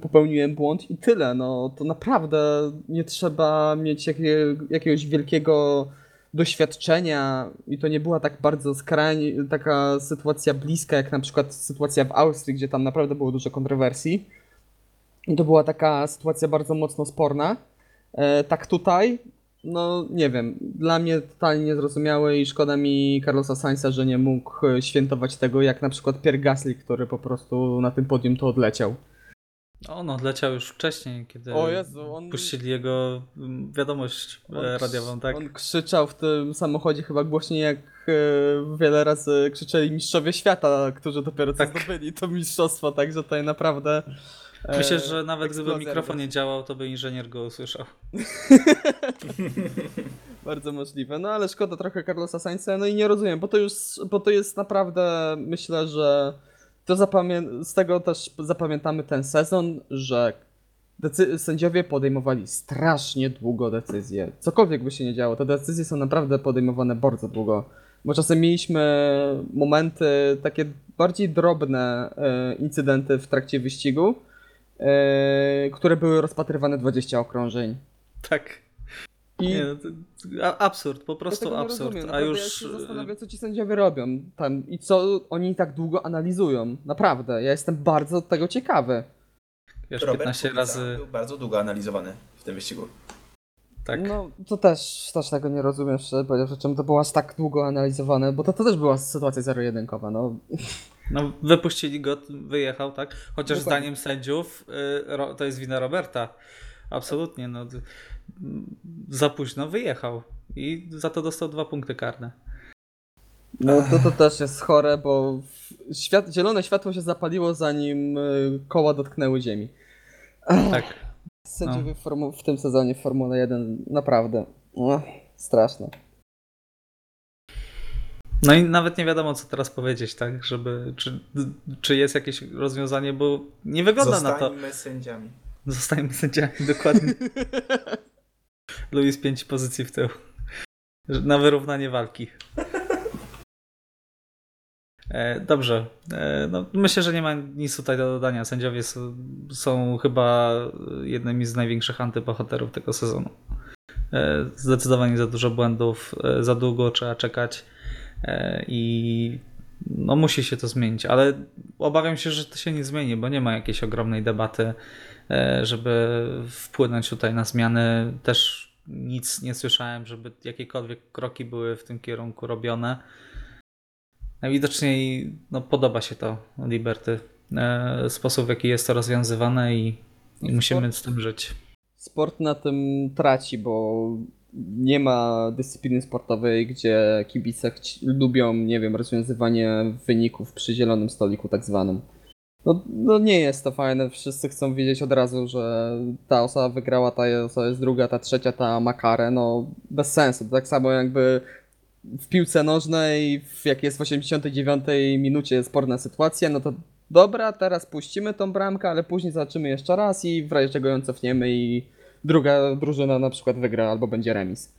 popełniłem błąd i tyle. No to naprawdę nie trzeba mieć jakie, jakiegoś wielkiego doświadczenia i to nie była tak bardzo skrajnie, taka sytuacja bliska, jak na przykład sytuacja w Austrii, gdzie tam naprawdę było dużo kontrowersji. I to była taka sytuacja bardzo mocno sporna. E, tak tutaj, no nie wiem, dla mnie totalnie niezrozumiałe i szkoda mi Carlosa Sainza, że nie mógł e, świętować tego, jak na przykład Pierre Gasly, który po prostu na tym podium to odleciał. On odleciał już wcześniej, kiedy O Jezu, on- puścili jego mm, wiadomość On e, krz- radiową, tak? On krzyczał w tym samochodzie chyba głośniej jak e, wiele razy krzyczeli mistrzowie świata, którzy dopiero co Tak. zdobyli to mistrzostwo, także tutaj naprawdę... e, Myślę, że nawet gdyby mikrofon nie działał, to by inżynier go usłyszał. [laughs] Bardzo możliwe, no ale szkoda trochę Carlosa Sainza, no i nie rozumiem, bo to już, bo to jest naprawdę, myślę, że to zapamię- z tego też zapamiętamy ten sezon, że decy- sędziowie podejmowali strasznie długo decyzje. Cokolwiek by się nie działo, te decyzje są naprawdę podejmowane bardzo długo. Bo czasem mieliśmy momenty, takie bardziej drobne e, incydenty w trakcie wyścigu, które były rozpatrywane 20 okrążeń. Tak. I Nie, no absurd, po ja prostu nie absurd. rozumiem. A już. Ja się zastanawiam, co ci sędziowie robią tam i co oni tak długo analizują. Naprawdę, ja jestem bardzo tego ciekawy. Wiesz, Robert 15 Kubica razy. był bardzo długo analizowany w tym wyścigu. Tak. No, to też, też tego nie rozumiem, szczerze powiedziawszy, czemu to było aż tak długo analizowane, bo to, to też była sytuacja zero-jedynkowa, no. No, wypuścili go, wyjechał, tak? Chociaż Dokładnie. zdaniem sędziów y, to jest wina Roberta. Absolutnie, no. Za późno wyjechał i za to dostał dwa punkty karne. No to, to też jest chore, bo świat, zielone światło się zapaliło zanim y, koła dotknęły ziemi. Tak. Sędziowie w, formu- w tym sezonie w Formule 1 naprawdę no, straszne. No i nawet nie wiadomo, co teraz powiedzieć, tak? Żeby, czy, czy jest jakieś rozwiązanie, bo nie wygląda na to. Zostańmy sędziami. Zostajemy sędziami, dokładnie. [laughs] Luis pięć pozycji w tył. Na wyrównanie walki. E, dobrze. E, no, myślę, że nie ma nic tutaj do dodania. Sędziowie są, są chyba jednymi z największych antybohaterów tego sezonu. E, zdecydowanie za dużo błędów, e, za długo trzeba czekać i no, musi się to zmienić, ale obawiam się, że to się nie zmieni, bo nie ma jakiejś ogromnej debaty e, żeby wpłynąć tutaj na zmiany. Też nic nie słyszałem, żeby jakiekolwiek kroki były w tym kierunku robione. Najwidoczniej no, podoba się to Liberty. E, Sposób, w jaki jest to rozwiązywane i, i musimy z tym żyć. Sport na tym traci, bo nie ma dyscypliny sportowej, gdzie kibice lubią, nie wiem, rozwiązywanie wyników przy zielonym stoliku tak zwanym. No, no nie jest to fajne, wszyscy chcą wiedzieć od razu, że ta osoba wygrała, ta osoba jest druga, ta trzecia, ta ma karę, no bez sensu. Tak samo jakby w piłce nożnej, jak jest w 89 minucie sporna sytuacja, no to dobra, teraz puścimy tą bramkę, ale później zobaczymy jeszcze raz i w razie czego ją cofniemy i druga drużyna na przykład wygra albo będzie remis.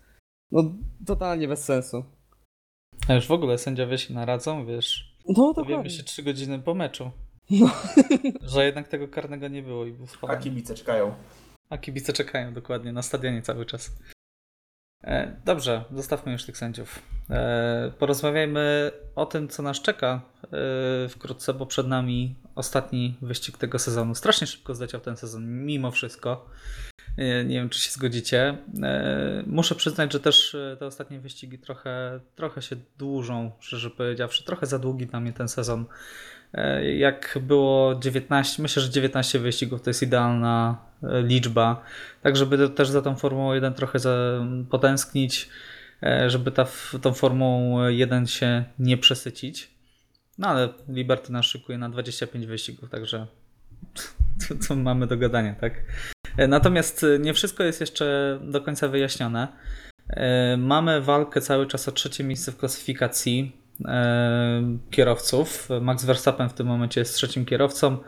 No totalnie bez sensu. A już w ogóle sędziowie się naradzą, wiesz, No dowiemy się 3 godziny po meczu. No. [laughs] Że jednak tego karnego nie było i był A spalony. kibice czekają. A kibice czekają dokładnie na stadionie cały czas. E, dobrze, zostawmy już tych sędziów. E, porozmawiajmy o tym, co nas czeka e, wkrótce, bo przed nami ostatni wyścig tego sezonu. Strasznie szybko zleciał ten sezon, mimo wszystko. E, nie wiem, czy się zgodzicie. E, muszę przyznać, że też e, te ostatnie wyścigi trochę, trochę się dłużą, szczerze powiedziawszy. Trochę za długi dla mnie ten sezon. Jak było 19, myślę, że 19 wyścigów to jest idealna liczba, tak żeby też za tą Formułą 1 trochę potęsknić, żeby ta, tą Formułą 1 się nie przesycić. No ale Liberty nas szykuje na 25 wyścigów, także [laughs] co, mamy do gadania, tak? E, Natomiast e, nie wszystko jest jeszcze do końca wyjaśnione. E, Mamy walkę cały czas o trzecie miejsce w klasyfikacji kierowców. Max Verstappen w tym momencie jest trzecim kierowcą.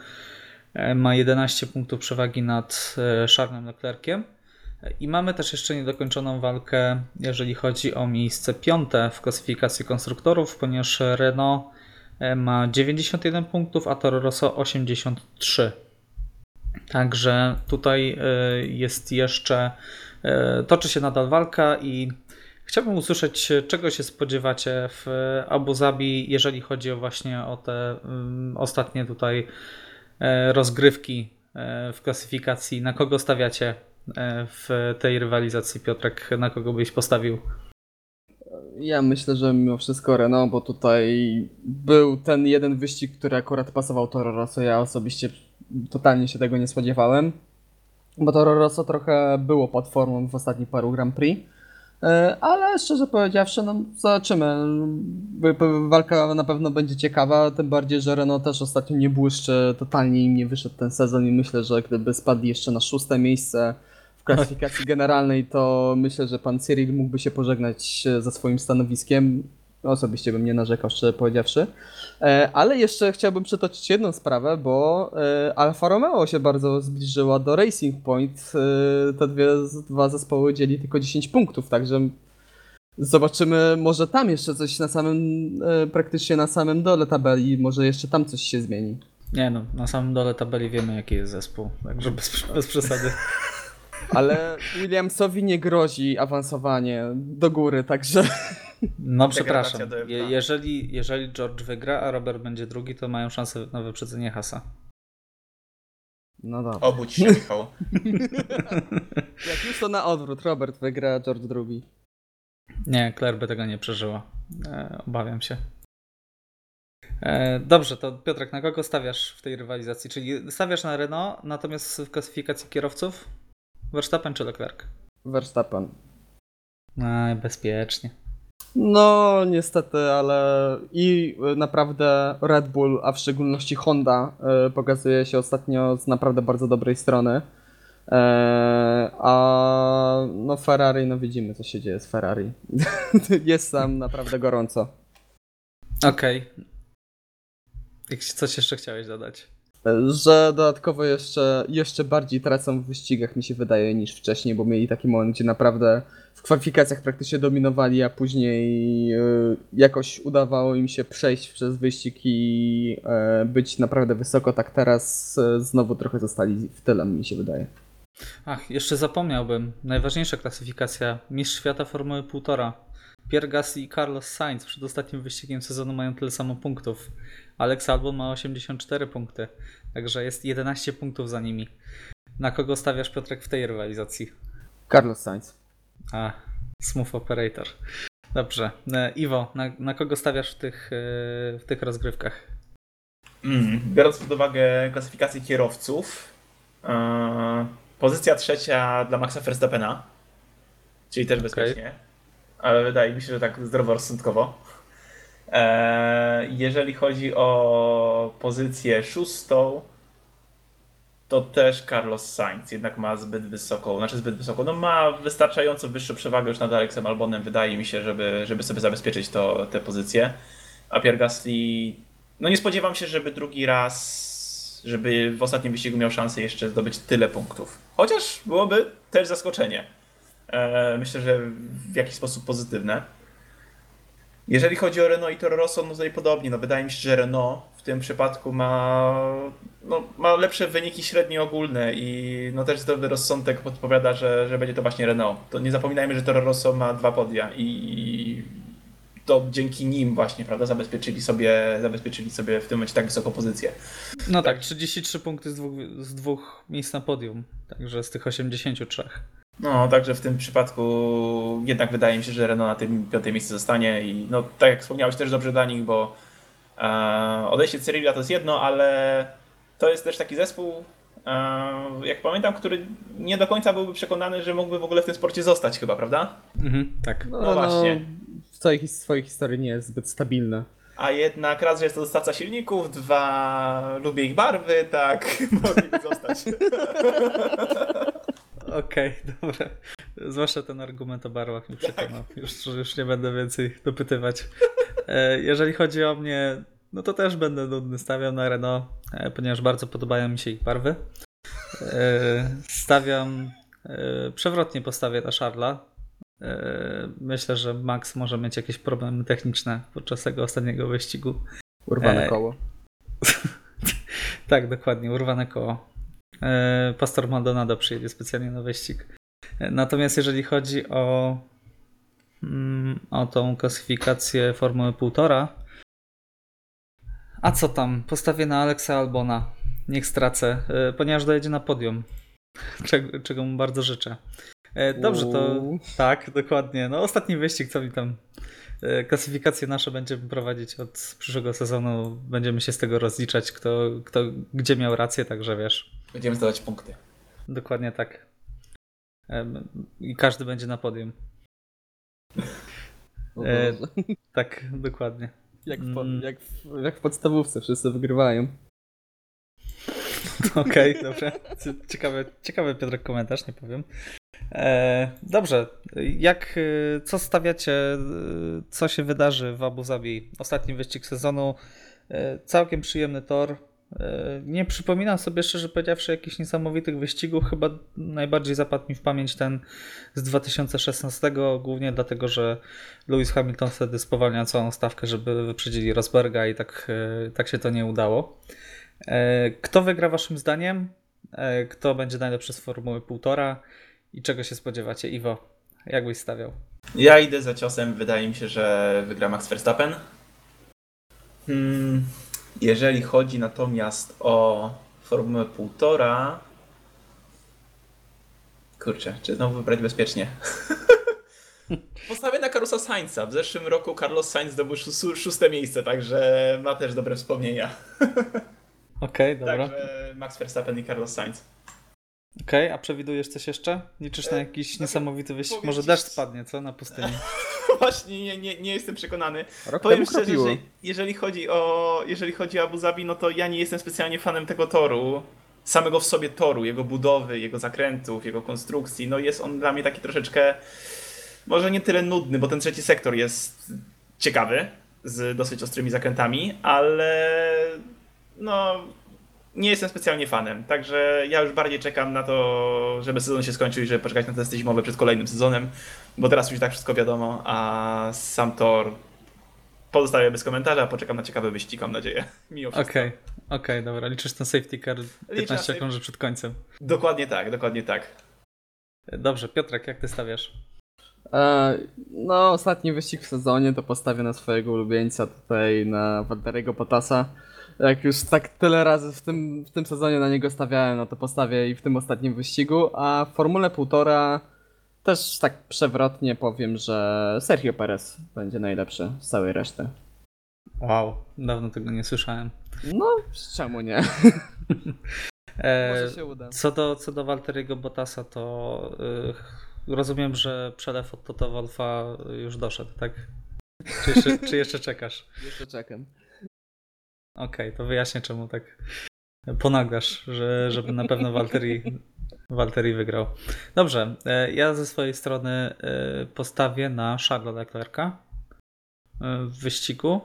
Ma 11 punktów przewagi nad Charlesem Leclerciem. I mamy też jeszcze niedokończoną walkę, jeżeli chodzi o miejsce piąte w klasyfikacji konstruktorów, ponieważ Renault ma 91 punktów, a Toro Rosso 83. Także tutaj e, jest jeszcze, e, toczy się nadal walka i chciałbym usłyszeć, czego się spodziewacie w Abu Zabi, jeżeli chodzi o właśnie o te mm, ostatnie tutaj e, rozgrywki e, w klasyfikacji. Na kogo stawiacie e, w tej rywalizacji, Piotrek? Na kogo byś postawił? Ja myślę, że mimo wszystko Renault, bo tutaj był ten jeden wyścig, który akurat pasował Toro Rosso. Ja osobiście totalnie się tego nie spodziewałem, bo Toro Rosso trochę było pod formą w ostatnich paru Grand Prix. E, Ale szczerze powiedziawszy, no zobaczymy. Walka na pewno będzie ciekawa, tym bardziej, że Renault też ostatnio nie błyszczy, totalnie im nie wyszedł ten sezon i myślę, że gdyby spadli jeszcze na szóste miejsce w klasyfikacji generalnej, to myślę, że pan Cyril mógłby się pożegnać e, ze swoim stanowiskiem. Osobiście bym nie narzekał, szczerze powiedziawszy. E, Ale jeszcze chciałbym przytoczyć jedną sprawę, bo e, Alfa Romeo się bardzo zbliżyła do Racing Point. Te dwie, dwa zespoły dzieli tylko 10 punktów, także zobaczymy, może tam jeszcze coś na samym, praktycznie na samym dole tabeli, może jeszcze tam coś się zmieni. Nie no, na samym dole tabeli wiemy jaki jest zespół, także bez, bez przesady. [laughs] Ale [laughs] Williamsowi nie grozi awansowanie do góry, także No przepraszam, do F2. Je, jeżeli, jeżeli George wygra, a Robert będzie drugi, to mają szansę na wyprzedzenie Hasa. no dobra. Obudź się, Michał. [laughs] Jak już to na odwrót, Robert wygra, George drugi. Nie, Claire by tego nie przeżyła. E, obawiam się. E, dobrze, to Piotrek, na kogo stawiasz w tej rywalizacji? Czyli stawiasz na Renault, natomiast w klasyfikacji kierowców Verstappen czy Leclerc? Verstappen. No, bezpiecznie. No, niestety, ale i y, naprawdę Red Bull, a w szczególności Honda, y, pokazuje się ostatnio z naprawdę bardzo dobrej strony. E, a no Ferrari, no widzimy co się dzieje z Ferrari. [laughs] Jest tam naprawdę gorąco. Okej. Jak Coś jeszcze chciałeś dodać? Że dodatkowo jeszcze, jeszcze bardziej tracą w wyścigach, mi się wydaje, niż wcześniej, bo mieli taki moment, gdzie naprawdę w kwalifikacjach praktycznie dominowali, a później y, jakoś udawało im się przejść przez wyścig i e, być naprawdę wysoko. Tak teraz e, znowu trochę zostali w tyle, mi się wydaje. Ach, jeszcze zapomniałbym. Najważniejsza klasyfikacja. Mistrz świata Formuły 1,5. Pierre Gasly i Carlos Sainz przed ostatnim wyścigiem sezonu mają tyle samo punktów. Alex Albon ma 84 punkty, także jest 11 punktów za nimi. Na kogo stawiasz Piotrek w tej rywalizacji? Carlos Sainz. A, smooth operator. Dobrze. E, Iwo, na, na kogo stawiasz w tych, e, w tych rozgrywkach? Mm, biorąc pod uwagę klasyfikację kierowców, e, pozycja trzecia dla Maxa Verstappena, czyli też bezpiecznie, ale wydaje mi się, że tak zdroworozsądkowo. E, jeżeli chodzi o pozycję szóstą, to też Carlos Sainz jednak ma zbyt wysoką, znaczy zbyt wysoką, no ma wystarczająco wyższą przewagę już nad Alexem Albonem, wydaje mi się, żeby, żeby sobie zabezpieczyć to, tę pozycję. A Pierre Gasly, no nie spodziewam się, żeby drugi raz, żeby w ostatnim wyścigu miał szansę jeszcze zdobyć tyle punktów. Chociaż byłoby też zaskoczenie. E, myślę, że w jakiś sposób pozytywne. Jeżeli chodzi o Renault i Toro Rosso, no tutaj podobnie. No wydaje mi się, że Renault w tym przypadku ma, no, ma lepsze wyniki średnie ogólne i no też zdrowy rozsądek podpowiada, że, że będzie to właśnie Renault. To nie zapominajmy, że Toro Rosso ma dwa podia i to dzięki nim właśnie, prawda, zabezpieczyli sobie, zabezpieczyli sobie w tym momencie tak wysoką pozycję. No tak, 33 punkty z dwóch, z dwóch miejsc na podium, także z tych 83. No, także w tym przypadku jednak wydaje mi się, że Renault na tym piątym miejscu zostanie i no tak jak wspomniałeś też dobrze dla nich, bo e, odejście Cyrilla to jest jedno, ale to jest też taki zespół, e, jak pamiętam, który nie do końca byłby przekonany, że mógłby w ogóle w tym sporcie zostać chyba, prawda? Mhm, tak. No, właśnie. w całej his- swojej historii nie jest zbyt stabilne. A jednak raz, że jest to dostawca silników, dwa, lubię ich barwy, tak, [laughs] mogliby zostać. [laughs] Okej, [laughs] dobra. Zwłaszcza ten argument o barwach mi przekonał. Już, już nie będę więcej dopytywać. E, Jeżeli chodzi o mnie, no to też będę nudny. Stawiam na Renault, e, ponieważ bardzo podobają mi się ich barwy. E, Stawiam, przewrotnie postawię na Charla. Myślę, że Max może mieć jakieś problemy techniczne podczas tego ostatniego wyścigu. Urwane koło. [laughs] Tak, dokładnie, urwane koło. E, Pastor Maldonado przyjedzie specjalnie na wyścig. E, Natomiast jeżeli chodzi o, mm, o tą klasyfikację Formuły 1,5, a co tam? Postawię na Alexa Albona. Niech stracę, e, ponieważ dojedzie na podium, czego, czego mu bardzo życzę. Dobrze, to tak, dokładnie. No ostatni wyścig, co mi tam klasyfikacje nasze będziemy prowadzić od przyszłego sezonu. Będziemy się z tego rozliczać, kto, kto gdzie miał rację, także wiesz. Będziemy zdawać punkty. Dokładnie tak. I każdy będzie na podium. [laughs] O E. [laughs] Tak, dokładnie. jak, w, po- mm. jak, w, jak w podstawówce, wszyscy wygrywają. [laughs] Okej, dobra. Ciekawy, ciekawy Piotrek komentarz, nie powiem. E, dobrze, jak, e, co stawiacie, e, co się wydarzy w Abu Zabi? Ostatni wyścig sezonu, e, całkiem przyjemny tor. E, Nie przypominam sobie szczerze powiedziawszy jakichś niesamowitych wyścigów, chyba najbardziej zapadł mi w pamięć ten z 2016, głównie dlatego, że Lewis Hamilton wtedy spowalniał całą stawkę, żeby wyprzedzili Rosberga i tak, e, tak się to nie udało. E, Kto wygra waszym zdaniem? Kto będzie najlepszy z Formuły 1,5 i czego się spodziewacie? Iwo, jak byś stawiał? Ja idę za ciosem, wydaje mi się, że wygra Max Verstappen. Hmm, jeżeli chodzi natomiast o Formułę 1,5, kurczę, czy znowu wybrać bezpiecznie? [laughs] Postawię na Carlosa Sainza. W zeszłym roku Carlos Sainz zdobył szó- szóste miejsce, także ma też dobre wspomnienia. [laughs] Okej, dobra. Także Max Verstappen i Carlos Sainz. Okej, a przewidujesz coś jeszcze? Liczysz na E, jakiś znaczy, niesamowity wyścig? Może deszcz spadnie, co? Na pustyni. [laughs] [laughs] Właśnie nie, nie, nie jestem przekonany. Rok Powiem temu szczerze, kropiło. że jeżeli chodzi, o, jeżeli chodzi o Abu Zabi, no to ja nie jestem specjalnie fanem tego toru. Samego w sobie toru, jego budowy, jego zakrętów, jego konstrukcji. No jest on dla mnie taki troszeczkę, może nie tyle nudny, bo ten trzeci sektor jest ciekawy, z dosyć ostrymi zakrętami, ale no nie jestem specjalnie fanem. Także ja już bardziej czekam na to, żeby sezon się skończył i żeby poczekać na testy zimowe przed kolejnym sezonem, bo teraz już i tak wszystko wiadomo, a sam tor pozostawię bez komentarza, poczekam na ciekawy wyścig, mam nadzieję. [laughs] Mimo wszystko. Okej, okej, dobra. Liczysz na safety car 15 safe- krąży przed końcem. Dokładnie tak, dokładnie tak. Dobrze, Piotrek, jak ty stawiasz? E, no, ostatni wyścig w sezonie to postawię na swojego ulubieńca tutaj, na Walteriego Potasa. Jak już tak tyle razy w tym, w tym sezonie na niego stawiałem, no to postawię i w tym ostatnim wyścigu, a w Formule 1,5 też tak przewrotnie powiem, że Sergio Perez będzie najlepszy z całej reszty. Wow, dawno tego nie słyszałem. No, czemu nie? [laughs] E, Może się uda. Co do, co do Walteriego Bottasa, to y, rozumiem, że przelew od Toto Wolfa już doszedł, tak? Czy jeszcze, [laughs] czy jeszcze czekasz? Jeszcze czekam. Okej, to wyjaśnię czemu tak ponaglasz, że, żeby na pewno Walteri, Walteri wygrał. Dobrze, e, ja ze swojej strony e, postawię na Charlesa Leclerca e, w wyścigu.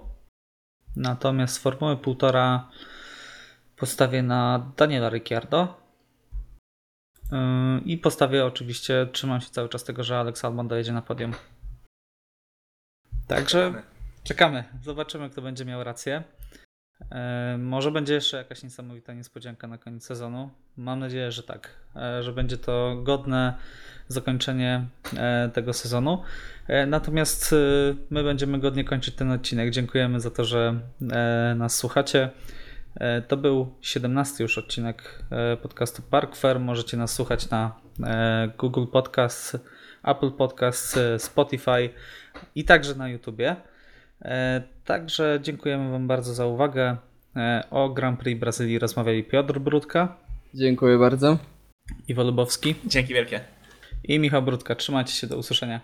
Natomiast z Formuły 1,5 postawię na Daniela Ricciardo. I postawię oczywiście, trzymam się cały czas tego, że Alex Albon dojedzie na podium. Także Czekamy, zobaczymy, kto będzie miał rację. E, może będzie jeszcze jakaś niesamowita niespodzianka na koniec sezonu. Mam nadzieję, że tak, e, że będzie to godne zakończenie e, tego sezonu. Natomiast my będziemy godnie kończyć ten odcinek. Dziękujemy za to, że nas słuchacie. To był 17 już odcinek podcastu Park Fair. Możecie nas słuchać na Google Podcast, Apple Podcast, Spotify i także na YouTubie. E, Także dziękujemy Wam bardzo za uwagę. E, O Grand Prix Brazylii rozmawiali Piotr Brudka, Dziękuję bardzo. Iwo Lubowski Dzięki wielkie. i Michał Brudka. Trzymajcie się, do usłyszenia.